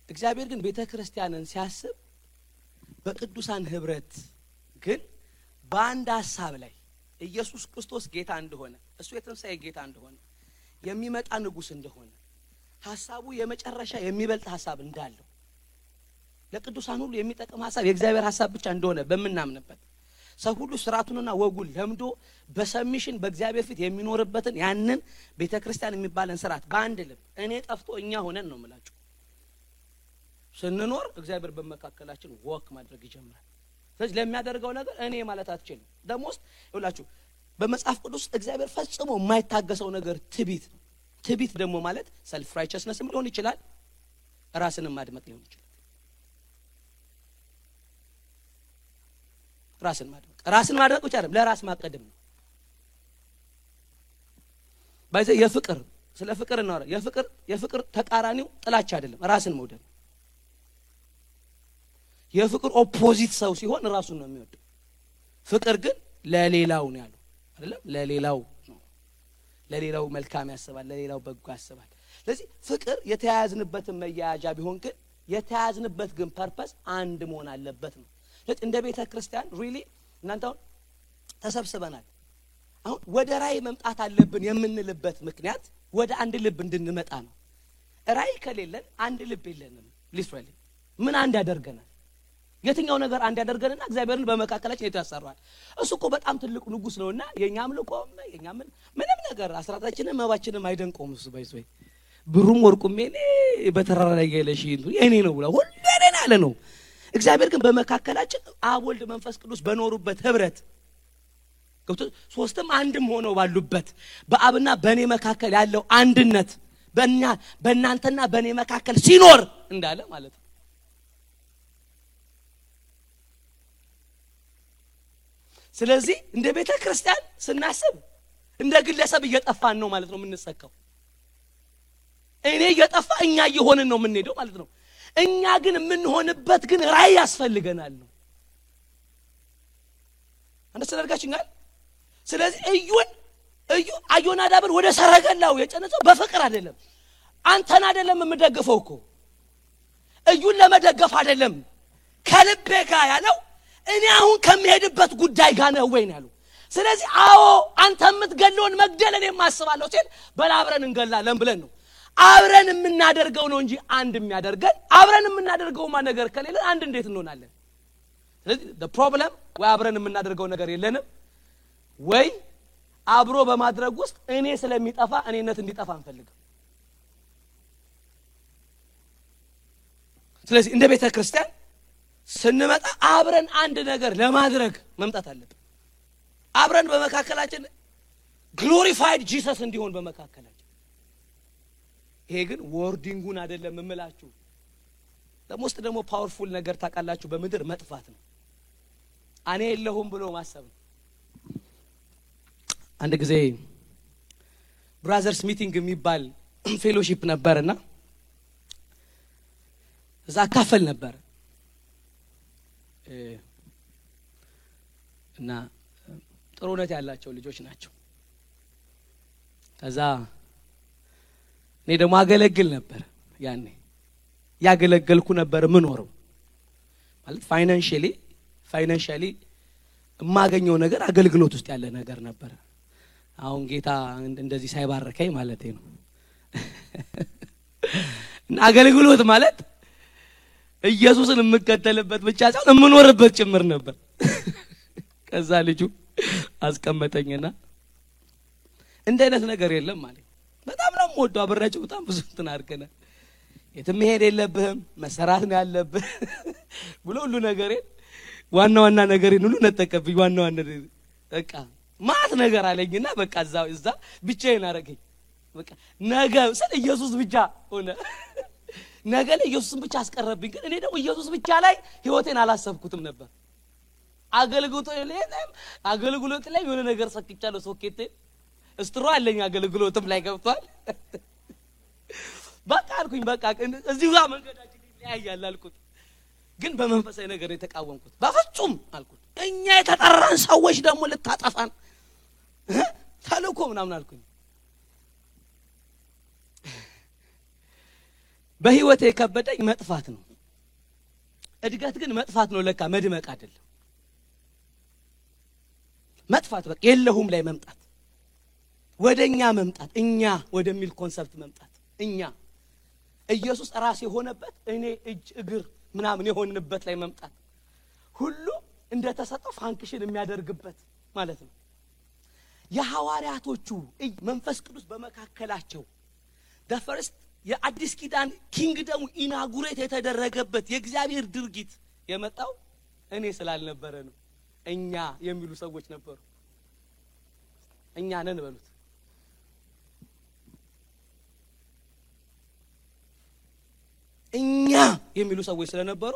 Speaker 1: እግዚአብሔር ግን ቤተ ክርስቲያንን ሲያስብ በቅዱሳን ህብረት ግን በአንድ ሀሳብ ላይ ኢየሱስ ክርስቶስ ጌታ እንደሆነ እሱ የትንሣኤ ጌታ እንደሆነ የሚመጣ ንጉሥ እንደሆነ ሀሳቡ የመጨረሻ የሚበልጥ ሀሳብ እንዳለው ለቅዱሳን ሁሉ የሚጠቅም ሀሳብ የእግዚአብሔር ሀሳብ ብቻ እንደሆነ በምናምንበት ሰው ሁሉ ስርዓቱንና ወጉን ለምዶ በ submission በእግዚአብሔር ፊት የሚኖርበትን ያንን ቤተ ክርስቲያን የሚባለን ስርዓት በአንድ ልብ እኔ ጠፍቶ እኛ ሆነን ነው የምላችሁ ስንኖር እግዚአብሔር በመካከላችን walk ማድረግ ይጀምራል። ስለዚህ ለሚያደርገው ነገር እኔ ማለት አትችልም። ደግሞ ውስጥ ይውላችሁ በመጽሐፍ ቅዱስ እግዚአብሔር ፈጽሞ የማይታገሰው ነገር ትቢት ነው። ትቢት ደግሞ ማለት self righteousness ም ሊሆን ይችላል፣ ራስንም ማድመጥ ሊሆን ይችላል። ራስን ማድመቅ ራስን ማድመቅ ብቻ አይደለም፣ ለራስ ማቀደም ነው። by the way የፍቅር ስለ ፍቅር እናወራ። የፍቅር የፍቅር ተቃራኒው ጥላቻ አይደለም፣ ራስን መውደድ የፍቅር opposite ሰው ሲሆን ራሱን ነው የሚወደው። ፍቅር ግን ለሌላው ነው ያለው አይደለም፣ ለሌላው ለሌላው መልካም ያስባል፣ ለሌላው በጎ ያስባል። ስለዚህ ፍቅር የተያያዝንበትን መያያዣ ቢሆን ግን የተያያዝንበት ግን purpose አንድ መሆን አለበት ነው። እንደ ቤተ ክርስቲያን really እናንተ አሁን ተሰብስበናል። አሁን ወደ ራእይ መምጣት አለብን የምንልበት ምክንያት ወደ አንድ ልብ እንድንመጣ ነው። ራእይ ከሌለን አንድ ልብ የለንም። literally ምን አንድ ያደርገናል? የትኛው ነገር አንድ ያደርገንና እግዚአብሔርን በመካከላችን የቱ ያሰራዋል? እሱ እኮ በጣም ትልቅ ንጉሥ ነውና የእኛ አምልኮም የእኛ ምን ምንም ነገር አስራታችንም መባችንም አይደንቀውም። እሱ by the way ብሩም ወርቁም የኔ በተራራ ላይ ያለሽ የኔ ነው ብላ ሁሉ የኔ ያለ ነው። እግዚአብሔር ግን በመካከላችን አብ፣ ወልድ፣ መንፈስ ቅዱስ በኖሩበት ህብረት ገብቶ ሶስትም አንድም ሆነው ባሉበት በአብና በእኔ መካከል ያለው አንድነት በእኛ በእናንተና በእኔ መካከል ሲኖር እንዳለ ማለት ነው። ስለዚህ እንደ ቤተ ክርስቲያን ስናስብ እንደ ግለሰብ እየጠፋን ነው ማለት ነው የምንሰካው። እኔ እየጠፋ እኛ እየሆንን ነው የምንሄደው ማለት ነው። እኛ ግን የምንሆንበት ግን ራእይ ያስፈልገናል ነው አንደስ ተደርጋችኛል። ስለዚህ እዩን እዩ አዮናዳብን ወደ ሰረገላው የጨነሰው በፍቅር አይደለም። አንተን አይደለም የምደግፈው እኮ እዩን ለመደገፍ አይደለም ከልቤ ጋር ያለው እኔ አሁን ከሚሄድበት ጉዳይ ጋር ነው ወይ ነው ያለው። ስለዚህ አዎ አንተ የምትገለውን መግደል እኔም አስባለሁ ሲል በል አብረን እንገላለን ብለን ነው አብረን የምናደርገው ነው እንጂ አንድ የሚያደርገን አብረን የምናደርገውማ ነገር ከሌለ አንድ እንዴት እንሆናለን? ስለዚህ ፕሮብለም ወይ አብረን የምናደርገው ነገር የለንም ወይ አብሮ በማድረግ ውስጥ እኔ ስለሚጠፋ እኔነት እንዲጠፋ አንፈልግም። ስለዚህ እንደ ቤተ ክርስቲያን ስንመጣ አብረን አንድ ነገር ለማድረግ መምጣት አለብን። አብረን በመካከላችን glorified Jesus እንዲሆን በመካከላችን ይሄ ግን wording ኡን አይደለም እምላችሁ። the most ደግሞ powerful ነገር ታውቃላችሁ፣ በምድር መጥፋት ነው። እኔ የለሁም ብሎ ማሰብ ነው። አንድ ጊዜ brothers meeting የሚባል fellowship ነበርና እዛ እካፈል ነበር እና ጥሩ እውነት ያላቸው ልጆች ናቸው። ከዛ እኔ ደግሞ አገለግል ነበር። ያኔ ያገለገልኩ ነበር ምኖረው ማለት financially financially የማገኘው ነገር አገልግሎት ውስጥ ያለ ነገር ነበር። አሁን ጌታ እንደዚህ ሳይባረከኝ ማለት ነው። አገልግሎት ማለት ኢየሱስን የምከተልበት ብቻ ሳይሆን የምኖርበት ጭምር ነበር። ከዛ ልጁ አስቀመጠኝና እንደ አይነት ነገር የለም ማለት በጣም ነው የምወደው። አብሬያቸው በጣም ብዙ እንትን አድርገናል። የትም መሄድ የለብህም መሰራት ነው ያለብህ ብሎ ሁሉ ነገሬን ዋና ዋና ነገሬን ሁሉ ነጠቀብኝ። ዋና ዋና በቃ ማት ነገር አለኝና በቃ እዛ እዛ ብቻዬን አረገኝ። በቃ ነገ ስለ ኢየሱስ ብቻ ሆነ። ነገ ላይ ኢየሱስን ብቻ አስቀረብኝ። ግን እኔ ደግሞ ኢየሱስ ብቻ ላይ ህይወቴን አላሰብኩትም ነበር። አገልግሎት ላይ አገልግሎት ላይ የሆነ ነገር ሰክቻለሁ። ሶኬቴ እስትሮ አለኝ አገልግሎትም ላይ ገብቷል። በቃ አልኩኝ። በቃ እዚሁ ጋር መንገዳችን ይለያያል አልኩት። ግን በመንፈሳዊ ነገር የተቃወምኩት በፍጹም አልኩት። እኛ የተጠራን ሰዎች ደግሞ ልታጠፋን ተልእኮ ምናምን አልኩኝ። በህይወቴ የከበደኝ መጥፋት ነው። እድገት ግን መጥፋት ነው ለካ መድመቅ አይደለም። መጥፋት በቃ የለሁም ላይ መምጣት ወደ እኛ መምጣት እኛ ወደሚል concept መምጣት እኛ ኢየሱስ ራስ የሆነበት እኔ እጅ እግር ምናምን የሆንበት ላይ መምጣት ሁሉ እንደተሰጠው function የሚያደርግበት ማለት ነው። የሐዋርያቶቹ መንፈስ ቅዱስ በመካከላቸው the first የአዲስ ኪዳን kingdom ኡ inaugurate የተደረገበት የእግዚአብሔር ድርጊት የመጣው እኔ ስላልነበረ ነው። እኛ የሚሉ ሰዎች ነበሩ። እኛ ነን በሉት። እኛ የሚሉ ሰዎች ስለነበሩ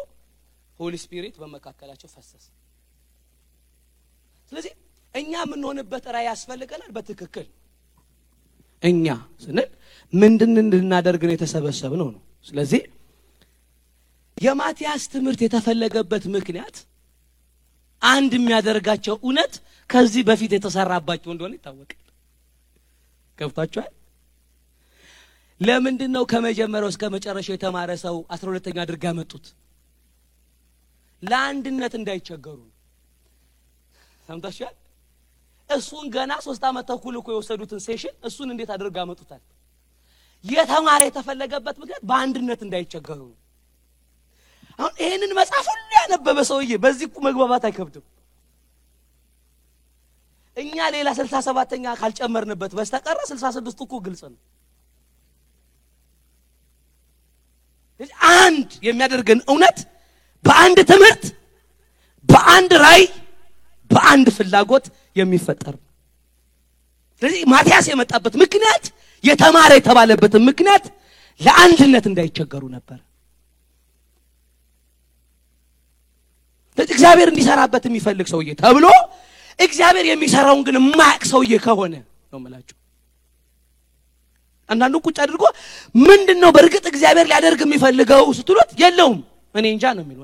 Speaker 1: ሆሊ ስፒሪት በመካከላቸው ፈሰስ። ስለዚህ እኛ የምንሆንበት ራእይ ያስፈልገናል። በትክክል እኛ ስንል ምንድን እንድናደርግ ነው የተሰበሰብነው ነው። ስለዚህ የማቲያስ ትምህርት የተፈለገበት ምክንያት አንድ የሚያደርጋቸው እውነት ከዚህ በፊት የተሰራባቸው እንደሆነ ይታወቃል። ገብቷችኋል? ለምንድን ነው ከመጀመሪያው እስከ መጨረሻው የተማረ ሰው አስራ ሁለተኛ አድርጋ ያመጡት? ለአንድነት እንዳይቸገሩ ሰምታችኋል? እሱን ገና ሶስት ዓመት ተኩል እኮ የወሰዱትን ሴሽን እሱን እንዴት አድርጋ ያመጡታል? የተማረ የተፈለገበት ምክንያት በአንድነት እንዳይቸገሩ ነው። አሁን ይህንን መጽሐፍ ሁሉ ያነበበ ሰውዬ በዚህ መግባባት አይከብድም። እኛ ሌላ ስልሳ ሰባተኛ ካልጨመርንበት በስተቀረ ስልሳ ስድስቱ እኮ ግልጽ ነው። አንድ የሚያደርገን እውነት በአንድ ትምህርት፣ በአንድ ራእይ፣ በአንድ ፍላጎት የሚፈጠር ነው። ስለዚህ ማቲያስ የመጣበት ምክንያት የተማረ የተባለበትን ምክንያት ለአንድነት እንዳይቸገሩ ነበር። እግዚአብሔር እንዲሰራበት የሚፈልግ ሰውዬ ተብሎ እግዚአብሔር የሚሰራውን ግን የማያውቅ ሰውዬ ከሆነ ነው የምላቸው። አንዳንዱ ቁጭ አድርጎ ምንድን ነው በእርግጥ እግዚአብሔር ሊያደርግ የሚፈልገው ስትሉት የለውም እኔ እንጃ ነው የሚል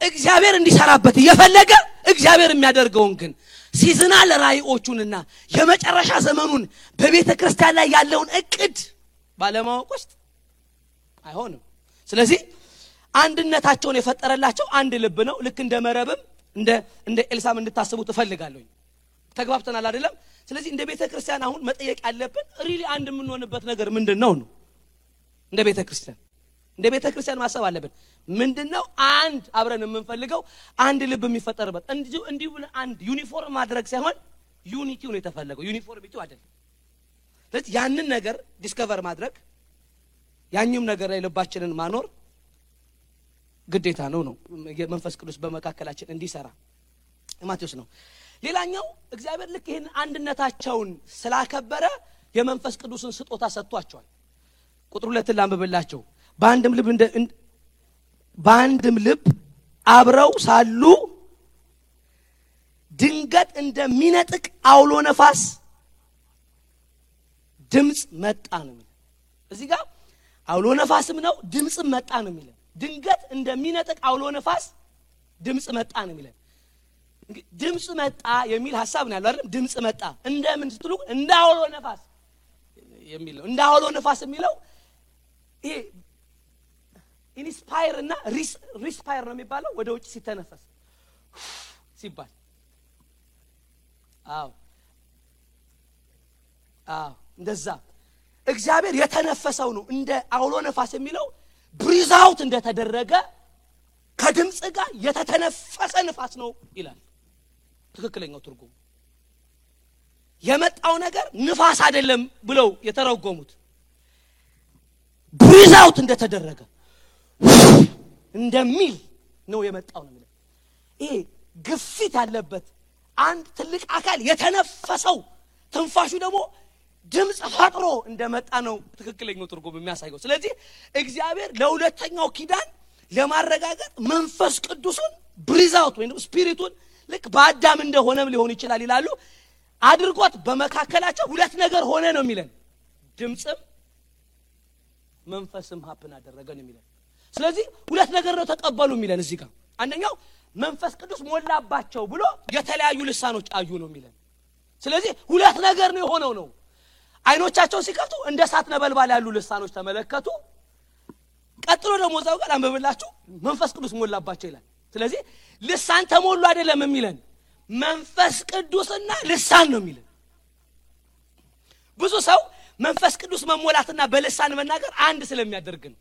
Speaker 1: እግዚአብሔር እንዲሰራበት እየፈለገ እግዚአብሔር የሚያደርገውን ግን seasonal ራእዮቹንና የመጨረሻ ዘመኑን በቤተ ክርስቲያን ላይ ያለውን እቅድ ባለማወቅ ውስጥ አይሆንም። ስለዚህ አንድነታቸውን የፈጠረላቸው አንድ ልብ ነው። ልክ እንደ መረብም እንደ ኤልሳም እንድታስቡት እፈልጋለሁ። ተግባብተናል አይደለም? ስለዚህ እንደ ቤተ ክርስቲያን አሁን መጠየቅ ያለብን really አንድ የምንሆንበት ነገር ምንድን ነው ነው እንደ ቤተ ክርስቲያን እንደ ቤተ ክርስቲያን ማሰብ አለብን። ምንድን ነው አንድ አብረን የምንፈልገው አንድ ልብ የሚፈጠርበት እንዲሁ አንድ ዩኒፎርም ማድረግ ሳይሆን unity ው ነው የተፈለገው፣ uniformity ው አይደለም። ስለዚህ ያንን ነገር discover ማድረግ ያኝም ነገር ላይ ልባችንን ማኖር ግዴታ ነው ነው የመንፈስ ቅዱስ በመካከላችን እንዲሰራ ማቴዎስ ነው። ሌላኛው እግዚአብሔር ልክ ይህን አንድነታቸውን ስላከበረ የመንፈስ ቅዱስን ስጦታ ሰጥቷቸዋል። ቁጥር ሁለትን ላንብብላቸው። በአንድም ልብ በአንድም ልብ አብረው ሳሉ ድንገት እንደሚነጥቅ አውሎ ነፋስ ድምፅ መጣ ነው የሚለው። እዚህ ጋር አውሎ ነፋስም ነው ድምፅም መጣ ነው የሚለው። ድንገት እንደሚነጥቅ አውሎ ነፋስ ድምፅ መጣ ነው የሚለን። ድምፅ መጣ የሚል ሀሳብ ነው ያለው አይደል? ድምፅ መጣ እንደምን ስትሉ እንደ አውሎ ነፋስ የሚል ነው። እንደ አውሎ ነፋስ የሚለው ይሄ inspire እና respire ነው የሚባለው ወደ ውጭ ሲተነፈስ። ሲባል አዎ አዎ እንደዛ። እግዚአብሔር የተነፈሰው ነው እንደ አውሎ ነፋስ የሚለው breathe out እንደተደረገ ከድምፅ ጋር የተተነፈሰ ንፋስ ነው ይላል። ትክክለኛው ትርጉም የመጣው ነገር ንፋስ አይደለም ብለው የተረጎሙት። ብሪዝ አውት እንደተደረገ እንደሚል ነው የመጣው ነው የሚለው ይሄ ግፊት ያለበት አንድ ትልቅ አካል የተነፈሰው ትንፋሹ ደግሞ ድምፅ ፈጥሮ እንደመጣ ነው ትክክለኛው ትርጉም የሚያሳየው። ስለዚህ እግዚአብሔር ለሁለተኛው ኪዳን ለማረጋገጥ መንፈስ ቅዱሱን breathe out ወይም spirit ኡን ልክ በአዳም እንደሆነም ሊሆን ይችላል ይላሉ አድርጎት በመካከላቸው ሁለት ነገር ሆነ ነው የሚለን። ድምፅም መንፈስም happen አደረገ ነው የሚለን። ስለዚህ ሁለት ነገር ነው ተቀበሉ የሚለን እዚህ ጋር። አንደኛው መንፈስ ቅዱስ ሞላባቸው ብሎ የተለያዩ ልሳኖች አዩ ነው የሚለን። ስለዚህ ሁለት ነገር ነው የሆነው ነው አይኖቻቸውን ሲከፍቱ እንደ እሳት ነበልባል ያሉ ልሳኖች ተመለከቱ። ቀጥሎ ደግሞ እዛው ጋር አንብብላችሁ መንፈስ ቅዱስ ሞላባቸው ይላል። ስለዚህ ልሳን ተሞሉ አይደለም የሚለን መንፈስ ቅዱስና ልሳን ነው የሚለን። ብዙ ሰው መንፈስ ቅዱስ መሞላትና በልሳን መናገር አንድ ስለሚያደርግ ነው።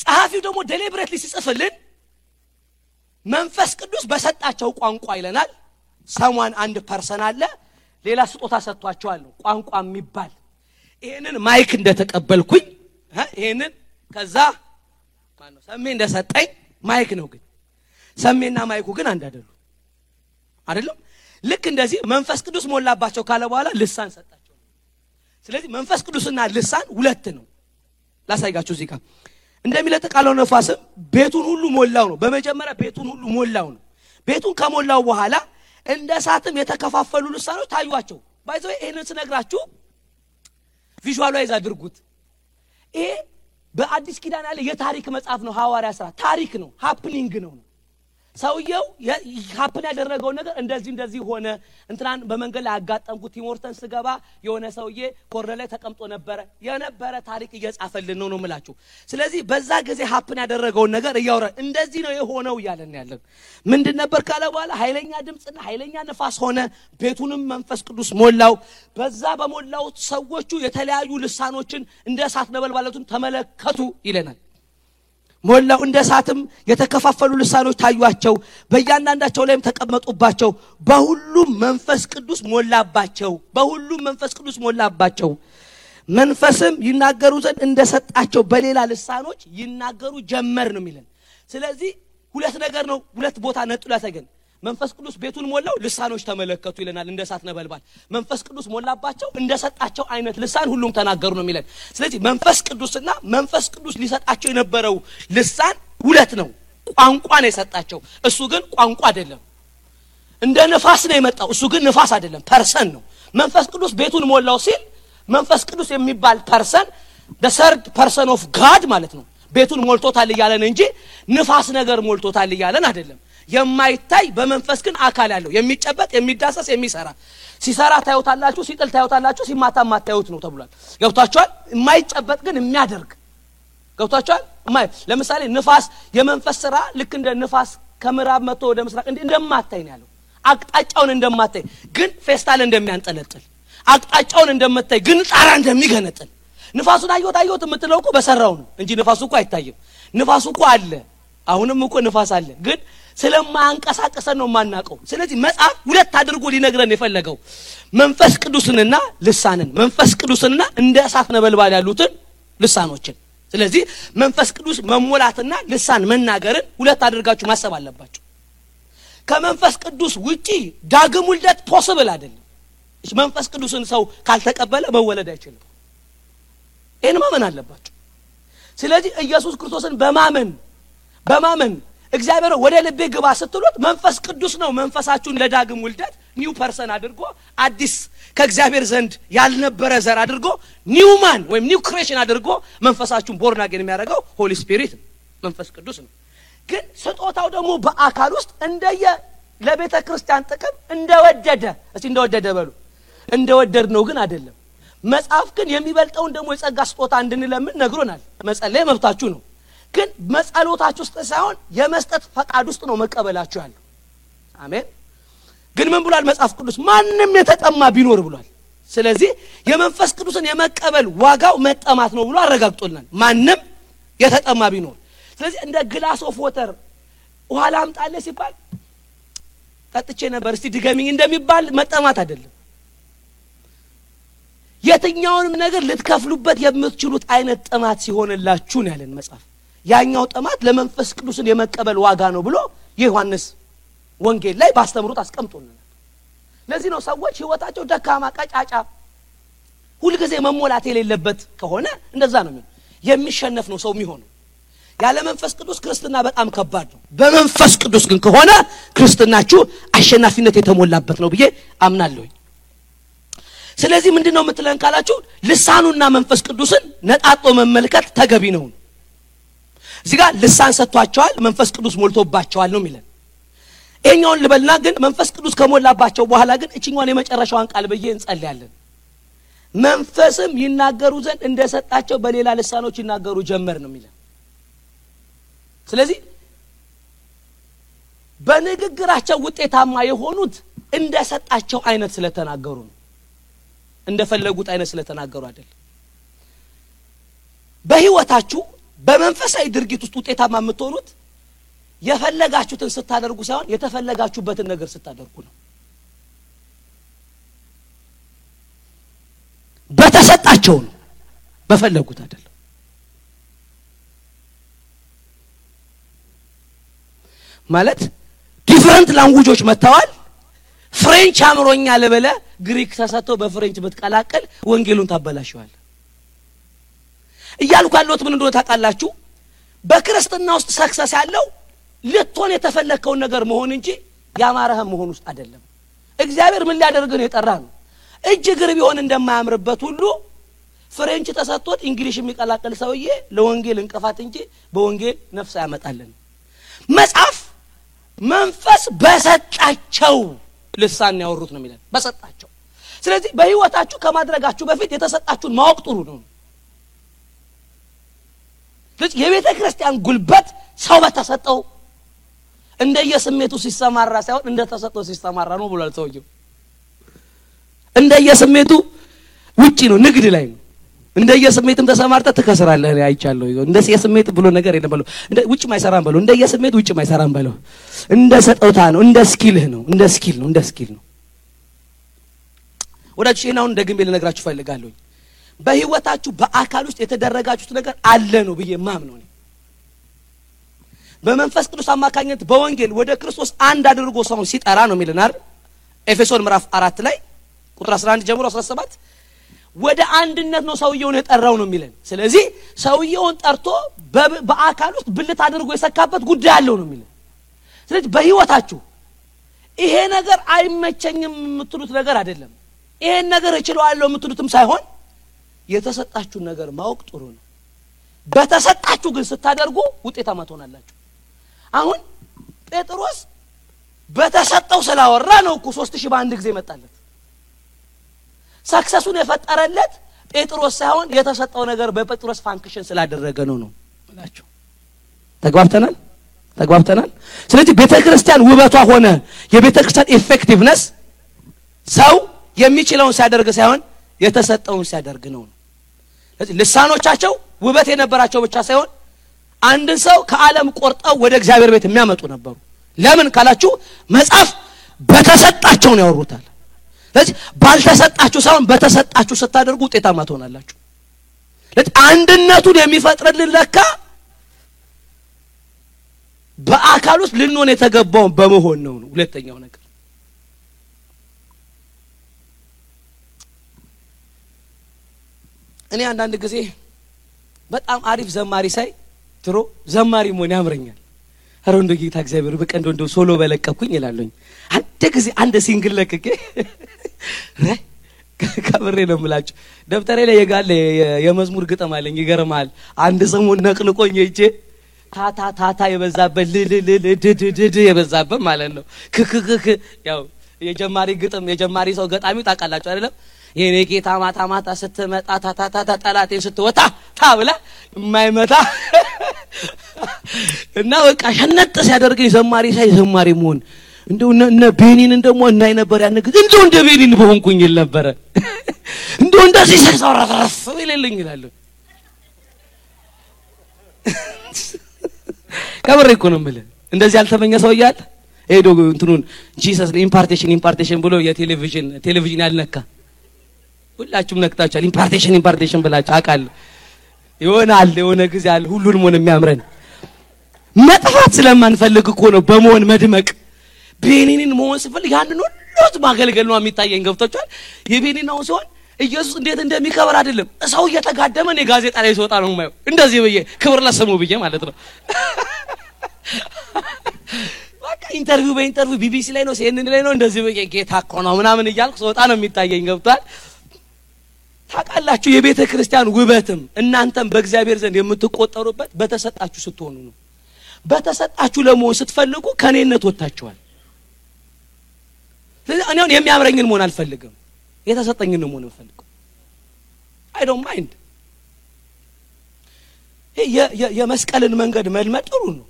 Speaker 1: ጸሐፊው ደግሞ deliberately ሲጽፍልን መንፈስ ቅዱስ በሰጣቸው ቋንቋ ይለናል። someone አንድ person አለ፣ ሌላ ስጦታ ሰጥቷቸዋል ነው ቋንቋ የሚባል ይሄንን mic እንደተቀበልኩኝ ይሄንን ከዛ ማነው ሰሜ እንደሰጠኝ mic ነው። ግን ሰሜና mic ኡ ግን አንድ አይደሉ አይደለም። ልክ እንደዚህ መንፈስ ቅዱስ ሞላባቸው ካለ በኋላ ልሳን ሰጣቸው። ስለዚህ መንፈስ ቅዱስና ልሳን ሁለት ነው። ላሳይጋችሁ እዚህ ጋር እንደሚነጥቅ አውሎ ነፋስም ቤቱን ሁሉ ሞላው ነው። በመጀመሪያ ቤቱን ሁሉ ሞላው ነው። ቤቱን ከሞላው በኋላ እንደ እሳትም የተከፋፈሉ ልሳኖች ታዩአቸው። by the way ይህንን ስነግራችሁ visualize አድርጉት። ይሄ በአዲስ ኪዳን ያለ የታሪክ መጽሐፍ ነው። ሐዋርያ ሥራ ታሪክ ነው፣ happening ነው ነው ሰውየው happen ያደረገውን ነገር እንደዚህ እንደዚህ ሆነ። እንትናን በመንገድ ላይ ያጋጠምኩት Tim Horton ስገባ የሆነ ሰውዬ corner ላይ ተቀምጦ ነበረ። የነበረ ታሪክ እየጻፈልን ነው ነው ምላችሁ። ስለዚህ በዛ ጊዜ ሀፕን ያደረገውን ነገር እያወራ እንደዚህ ነው የሆነው እያለን ያለን ምንድን ነበር ካለ በኋላ ኃይለኛ ድምፅና ኃይለኛ ነፋስ ሆነ፣ ቤቱንም መንፈስ ቅዱስ ሞላው። በዛ በሞላው ሰዎቹ የተለያዩ ልሳኖችን እንደ እሳት ነበልባሎችን ተመለከቱ ይለናል። ሞላው እንደ እሳትም የተከፋፈሉ ልሳኖች ታዩአቸው፣ በእያንዳንዳቸው ላይም ተቀመጡባቸው። በሁሉም መንፈስ ቅዱስ ሞላባቸው። በሁሉም መንፈስ ቅዱስ ሞላባቸው። መንፈስም ይናገሩ ዘንድ እንደሰጣቸው በሌላ ልሳኖች ይናገሩ ጀመር ነው የሚለን። ስለዚህ ሁለት ነገር ነው፣ ሁለት ቦታ ነጥሎ ያሳየን። መንፈስ ቅዱስ ቤቱን ሞላው፣ ልሳኖች ተመለከቱ ይለናል። እንደ እሳት ነበልባል መንፈስ ቅዱስ ሞላባቸው፣ እንደሰጣቸው አይነት ልሳን ሁሉም ተናገሩ ነው የሚለን። ስለዚህ መንፈስ ቅዱስና መንፈስ ቅዱስ ሊሰጣቸው የነበረው ልሳን ሁለት ነው። ቋንቋ ነው የሰጣቸው። እሱ ግን ቋንቋ አይደለም። እንደ ንፋስ ነው የመጣው። እሱ ግን ንፋስ አይደለም፣ person ነው። መንፈስ ቅዱስ ቤቱን ሞላው ሲል መንፈስ ቅዱስ የሚባል person third person of God ማለት ነው። ቤቱን ሞልቶታል እያለን እንጂ ንፋስ ነገር ሞልቶታል እያለን አይደለም። የማይታይ በመንፈስ ግን አካል ያለው የሚጨበጥ የሚዳሰስ የሚሰራ ሲሰራ ታዩታላችሁ፣ ሲጥል ታዩታላችሁ፣ ሲማታ ማታዩት ነው ተብሏል። ገብቷችኋል? የማይጨበጥ ግን የሚያደርግ ገብቷችኋል? ለምሳሌ ንፋስ የመንፈስ ስራ ልክ እንደ ንፋስ ከምዕራብ መጥቶ ወደ ምስራቅ እንደማታይ ነው ያለው። አቅጣጫውን እንደማታይ ግን ፌስታል እንደሚያንጠለጥል አቅጣጫውን እንደምታይ ግን ጣራ እንደሚገነጥል ንፋሱን አየሁት አየሁት የምትለው እኮ በሰራው ነው እንጂ ንፋሱ እኮ አይታይም። ንፋሱ እኮ አለ፣ አሁንም እኮ ንፋስ አለ ግን ስለማያንቀሳቀሰን ነው የማናውቀው። ስለዚህ መጽሐፍ ሁለት አድርጎ ሊነግረን የፈለገው መንፈስ ቅዱስንና ልሳንን፣ መንፈስ ቅዱስንና እንደ እሳት ነበልባል ያሉትን ልሳኖችን። ስለዚህ መንፈስ ቅዱስ መሞላትና ልሳን መናገርን ሁለት አድርጋችሁ ማሰብ አለባችሁ። ከመንፈስ ቅዱስ ውጪ ዳግም ውልደት possible አይደለም። መንፈስ ቅዱስን ሰው ካልተቀበለ መወለድ አይችልም። ይህን ማመን አለባችሁ። ስለዚህ ኢየሱስ ክርስቶስን በማመን በማመን እግዚአብሔር ወደ ልቤ ግባ ስትሉት መንፈስ ቅዱስ ነው መንፈሳችሁን ለዳግም ውልደት new person አድርጎ አዲስ ከእግዚአብሔር ዘንድ ያልነበረ ዘር አድርጎ new man ወይም new creation አድርጎ መንፈሳችሁን born again የሚያደርገው Holy Spirit ነው፣ መንፈስ ቅዱስ ነው። ግን ስጦታው ደግሞ በአካል ውስጥ እንደየ ለቤተ ክርስቲያን ጥቅም እንደወደደ እስቲ እንደወደደ በሉ እንደወደድ ነው ግን አይደለም። መጽሐፍ ግን የሚበልጠውን ደግሞ የጸጋ ስጦታ እንድንለምን ነግሮናል። መጸለይ መብታችሁ ነው ግን መጸሎታችሁ ውስጥ ሳይሆን የመስጠት ፈቃድ ውስጥ ነው መቀበላችሁ ያለው። አሜን። ግን ምን ብሏል መጽሐፍ ቅዱስ? ማንም የተጠማ ቢኖር ብሏል። ስለዚህ የመንፈስ ቅዱስን የመቀበል ዋጋው መጠማት ነው ብሎ አረጋግጦልናል። ማንም የተጠማ ቢኖር። ስለዚህ እንደ glass of water ውሃ ላምጣልህ ሲባል ጠጥቼ ነበር እስቲ ድገሚኝ እንደሚባል መጠማት አይደለም። የትኛውንም ነገር ልትከፍሉበት የምትችሉት አይነት ጥማት ሲሆንላችሁ ነው ያለን መጽሐፍ። ያኛው ጥማት ለመንፈስ ቅዱስን የመቀበል ዋጋ ነው ብሎ የዮሐንስ ወንጌል ላይ ባስተምሩት አስቀምጦልናል። ለዚህ ነው ሰዎች ህይወታቸው ደካማ፣ ቀጫጫ፣ ሁልጊዜ መሞላት የሌለበት ከሆነ እንደዛ ነው የሚሸነፍ ነው ሰው የሚሆነው። ያለ መንፈስ ቅዱስ ክርስትና በጣም ከባድ ነው። በመንፈስ ቅዱስ ግን ከሆነ ክርስትናችሁ አሸናፊነት የተሞላበት ነው ብዬ አምናለሁኝ። ስለዚህ ምንድን ነው የምትለን ካላችሁ ልሳኑና መንፈስ ቅዱስን ነጣጦ መመልከት ተገቢ ነው። እዚህ ጋር ልሳን ሰጥቷቸዋል፣ መንፈስ ቅዱስ ሞልቶባቸዋል ነው የሚለን። ይሄኛውን ልበልና ግን መንፈስ ቅዱስ ከሞላባቸው በኋላ ግን እችኛዋን የመጨረሻዋን ቃል ብዬ እንጸልያለን። መንፈስም ይናገሩ ዘንድ እንደሰጣቸው በሌላ ልሳኖች ይናገሩ ጀመር ነው የሚለን። ስለዚህ በንግግራቸው ውጤታማ የሆኑት እንደሰጣቸው አይነት ስለተናገሩ ነው። እንደፈለጉት አይነት ስለተናገሩ አይደለም። በህይወታችሁ በመንፈሳዊ ድርጊት ውስጥ ውጤታማ የምትሆኑት የፈለጋችሁትን ስታደርጉ ሳይሆን የተፈለጋችሁበትን ነገር ስታደርጉ ነው። በተሰጣቸው ነው፣ በፈለጉት አይደለም። ማለት different language ኦች መጥተዋል። French አምሮኛል ብለህ ግሪክ ተሰጥቶ በ French ብትቀላቀል ወንጌሉን ታበላሸዋል። እያልኩ ያለሁት ምን እንደሆነ ታውቃላችሁ? በክርስትና ውስጥ success ያለው ልትሆን የተፈለግከውን ነገር መሆን እንጂ ያማረህም መሆን ውስጥ አይደለም። እግዚአብሔር ምን ሊያደርግ ነው የጠራ ነው። እጅ እግር ቢሆን እንደማያምርበት ሁሉ ፍሬንች ተሰጥቶት እንግሊሽ የሚቀላቀል ሰውዬ ለወንጌል እንቅፋት እንጂ በወንጌል ነፍስ አያመጣልን። መጽሐፍ መንፈስ በሰጣቸው ልሳን ያወሩት ነው የሚለን በሰጣቸው። ስለዚህ በህይወታችሁ ከማድረጋችሁ በፊት የተሰጣችሁን ማወቅ ጥሩ ነው። የቤተ ክርስቲያን ጉልበት ሰው በተሰጠው እንደየስሜቱ ሲሰማራ ሳይሆን እንደተሰጠው ሲሰማራ ነው ብሏል ሰውየው። እንደየስሜቱ ውጪ ነው፣ ንግድ ላይ ነው። እንደየስሜትም ተሰማርተህ ትከስራለህ። እኔ አይቻለሁ። እንደ የስሜት ብሎ ነገር የለም በለው። ውጭ ማይሰራም በለው። እንደ የስሜት ውጭ ማይሰራም በለው። እንደ ስጦታ ነው፣ እንደ skill ህ ነው፣ እንደ skill ነው፣ እንደ skill ነው። ወዳጆች ይህን አሁን ደግሜ ልነግራችሁ እፈልጋለሁ። በህይወታችሁ በአካል ውስጥ የተደረጋችሁት ነገር አለ ነው ብዬ ማምነው እኔ በመንፈስ ቅዱስ አማካኝነት በወንጌል ወደ ክርስቶስ አንድ አድርጎ ሰውን ሲጠራ ነው የሚለን አይደል? ኤፌሶን ምዕራፍ አራት ላይ ቁጥር 11 ጀምሮ 17 ወደ አንድነት ነው ሰውየውን የጠራው ነው የሚለን። ስለዚህ ሰውየውን ጠርቶ በአካል ውስጥ ብልት አድርጎ የሰካበት ጉዳይ አለው ነው የሚለን። ስለዚህ በህይወታችሁ ይሄ ነገር አይመቸኝም የምትሉት ነገር አይደለም። ይሄን ነገር እችለዋለሁ የምትሉትም ሳይሆን የተሰጣችሁን ነገር ማወቅ ጥሩ ነው። በተሰጣችሁ ግን ስታደርጉ ውጤታማ ትሆናላችሁ። አሁን ጴጥሮስ በተሰጠው ስላወራ ነው እኮ ሶስት ሺህ በአንድ ጊዜ መጣለት። success ኡን የፈጠረለት ጴጥሮስ ሳይሆን የተሰጠው ነገር በጴጥሮስ function ስላደረገ ነው ነው እላችሁ። ተግባብተናል ተግባብተናል። ስለዚህ ቤተ ክርስቲያን ውበቷ ሆነ የቤተ ክርስቲያን effectiveness ሰው የሚችለውን ሲያደርግ ሳይሆን የተሰጠውን ሲያደርግ ነው። ስለዚህ ልሳኖቻቸው ውበት የነበራቸው ብቻ ሳይሆን አንድን ሰው ከዓለም ቆርጠው ወደ እግዚአብሔር ቤት የሚያመጡ ነበሩ። ለምን ካላችሁ መጽሐፍ በተሰጣቸው ነው ያወሩታል። ስለዚህ ባልተሰጣችሁ ሳይሆን በተሰጣችሁ ስታደርጉ ውጤታማ ትሆናላችሁ። ስለዚህ አንድነቱን የሚፈጥርልን ለካ በአካል ውስጥ ልንሆን የተገባውን በመሆን ነው ሁለተኛው ነገር እኔ አንዳንድ ጊዜ በጣም አሪፍ ዘማሪ ሳይ ድሮ ዘማሪ መሆን ያምረኛል። ኧረ እንደ ጌታ እግዚአብሔር በቃ እንደ እንደ solo በለቀኩኝ ይላለኝ። አንድ ጊዜ አንድ single ለቅቄ ከብሬ ነው የምላችሁ። ደብተሬ ላይ የጋለ የመዝሙር ግጥም አለኝ። ይገርማል። አንድ ሰሞን ነቅንቆኝ ሄጄ ታታ ታታ የበዛበት ልልልልድድድ የበዛበት ማለት ነው። ክክክክ ያው የጀማሪ ግጥም የጀማሪ ሰው ገጣሚው ታውቃላችሁ አይደለም? የኔ ጌታ ማታ ማታ ስትመጣ ታታታታ ጠላቴን ስትወጣ ታ ብላ የማይመታ እና በቃ ሸነጥ ሲያደርገኝ ዘማሪ ሳይ ዘማሪ መሆን እንደው እነ ቤኒንን ደግሞ እናይ ነበር። ያን ጊዜ እንደው እንደ ቤኒን በሆንኩኝ ይል ነበረ። እንደው እንደዚህ ተረፍ ይልልኝ ይላል። ከምሬ እኮ ነው የምልህ። እንደዚህ ያልተመኘ ሰው እያለ ሄዶ እንትኑን ጂሰስ ኢምፓርቴሽን ኢምፓርቴሽን ብሎ የቴሌቪዥን ቴሌቪዥን ያልነካ ሁላችሁም ነክታችኋል። ኢምፓርቴሽን ኢምፓርቴሽን ብላችሁ አውቃለሁ። ይሆናል የሆነ ጊዜ አለ ሁሉንም ሆነ የሚያምረን መጥፋት ስለማንፈልግ እኮ ነው በመሆን መድመቅ። ቤኒንን መሆን ስፈልግ ያንን ሁሉ ማገልገል ነው የሚታየኝ። ገብቶቿል። የቤኒን አሁን ሲሆን ኢየሱስ እንዴት እንደሚከበር አይደለም ሰው እየተጋደመ እኔ ጋዜጣ ላይ ሲወጣ ነው የማየው። እንደዚህ ብዬ ክብር ለስሙ ብዬ ማለት ነው። በቃ interview በ interview ቢቢሲ ላይ ነው ሲኤንኤን ላይ ነው እንደዚህ ብዬ ጌታ እኮ ነው ምናምን እያልኩ ስወጣ ነው የሚታየኝ። ገብቷል። ታውቃላችሁ የቤተ ክርስቲያን ውበትም እናንተም በእግዚአብሔር ዘንድ የምትቆጠሩበት በተሰጣችሁ ስትሆኑ ነው። በተሰጣችሁ ለመሆን ስትፈልጉ ከእኔነት ወጥታችኋል። ስለዚህ እኔ አሁን የሚያምረኝን መሆን አልፈልግም፣ የተሰጠኝን መሆን እንፈልገው። I don't mind የመስቀልን መንገድ መልመድ ጥሩ ነው።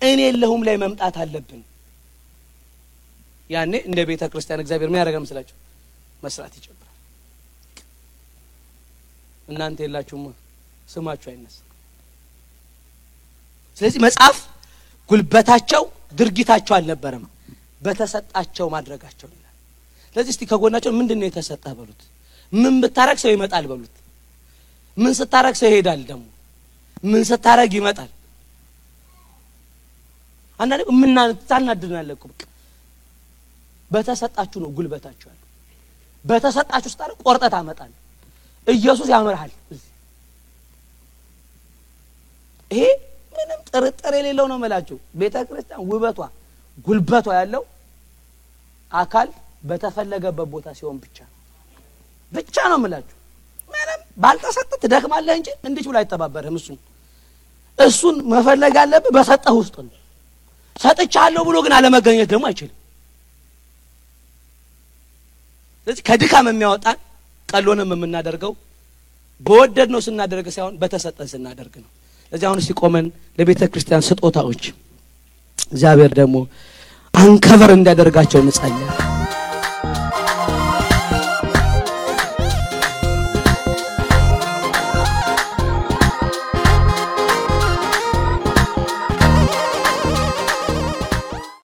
Speaker 1: እኔ የለሁም ላይ መምጣት አለብን። ያኔ እንደ ቤተ ክርስቲያን እግዚአብሔር ምን ያደርጋል መስላችሁ? መስራት ይጀምራል። እናንተ የላችሁም ስማችሁ አይነሳ። ስለዚህ መጽሐፍ ጉልበታቸው ድርጊታቸው አልነበረም፣ በተሰጣቸው ማድረጋቸው ይላል። ስለዚህ እስቲ ከጎናቸው ምንድን ነው የተሰጠህ በሉት። ምን ብታረግ ሰው ይመጣል በሉት። ምን ስታረግ ሰው ይሄዳል ደግሞ ምን ስታረግ ይመጣል። አንዳንዴ ምና ታናድናለህ እኮ በቃ በተሰጣችሁ ነው ጉልበታችሁ ያለው። በተሰጣችሁ ስታረግ ቆርጠህ ታመጣለህ። ኢየሱስ ያምርሃል። ይሄ ምንም ጥርጥር የሌለው ነው የምላችሁ። ቤተ ክርስቲያን ውበቷ ጉልበቷ ያለው አካል በተፈለገበት ቦታ ሲሆን ብቻ ብቻ ነው የምላችሁ። ምንም ባልተሰጠ ትደክማለህ እንጂ እንዲች ብሎ አይተባበርህም። እሱን እሱን መፈለግ ያለብህ በሰጠህ ውስጥ ነው። ሰጥቻለሁ ብሎ ግን አለመገኘት ደግሞ አይችልም። ስለዚህ ከድካም የሚያወጣን ቀሎንም የምናደርገው በወደድ ነው ስናደርግ ሳይሆን በተሰጠን ስናደርግ ነው። ስለዚህ አሁን ሲቆመን ለቤተ ክርስቲያን ስጦታዎች እግዚአብሔር ደግሞ አንከበር እንዲያደርጋቸው እንጸልያለን።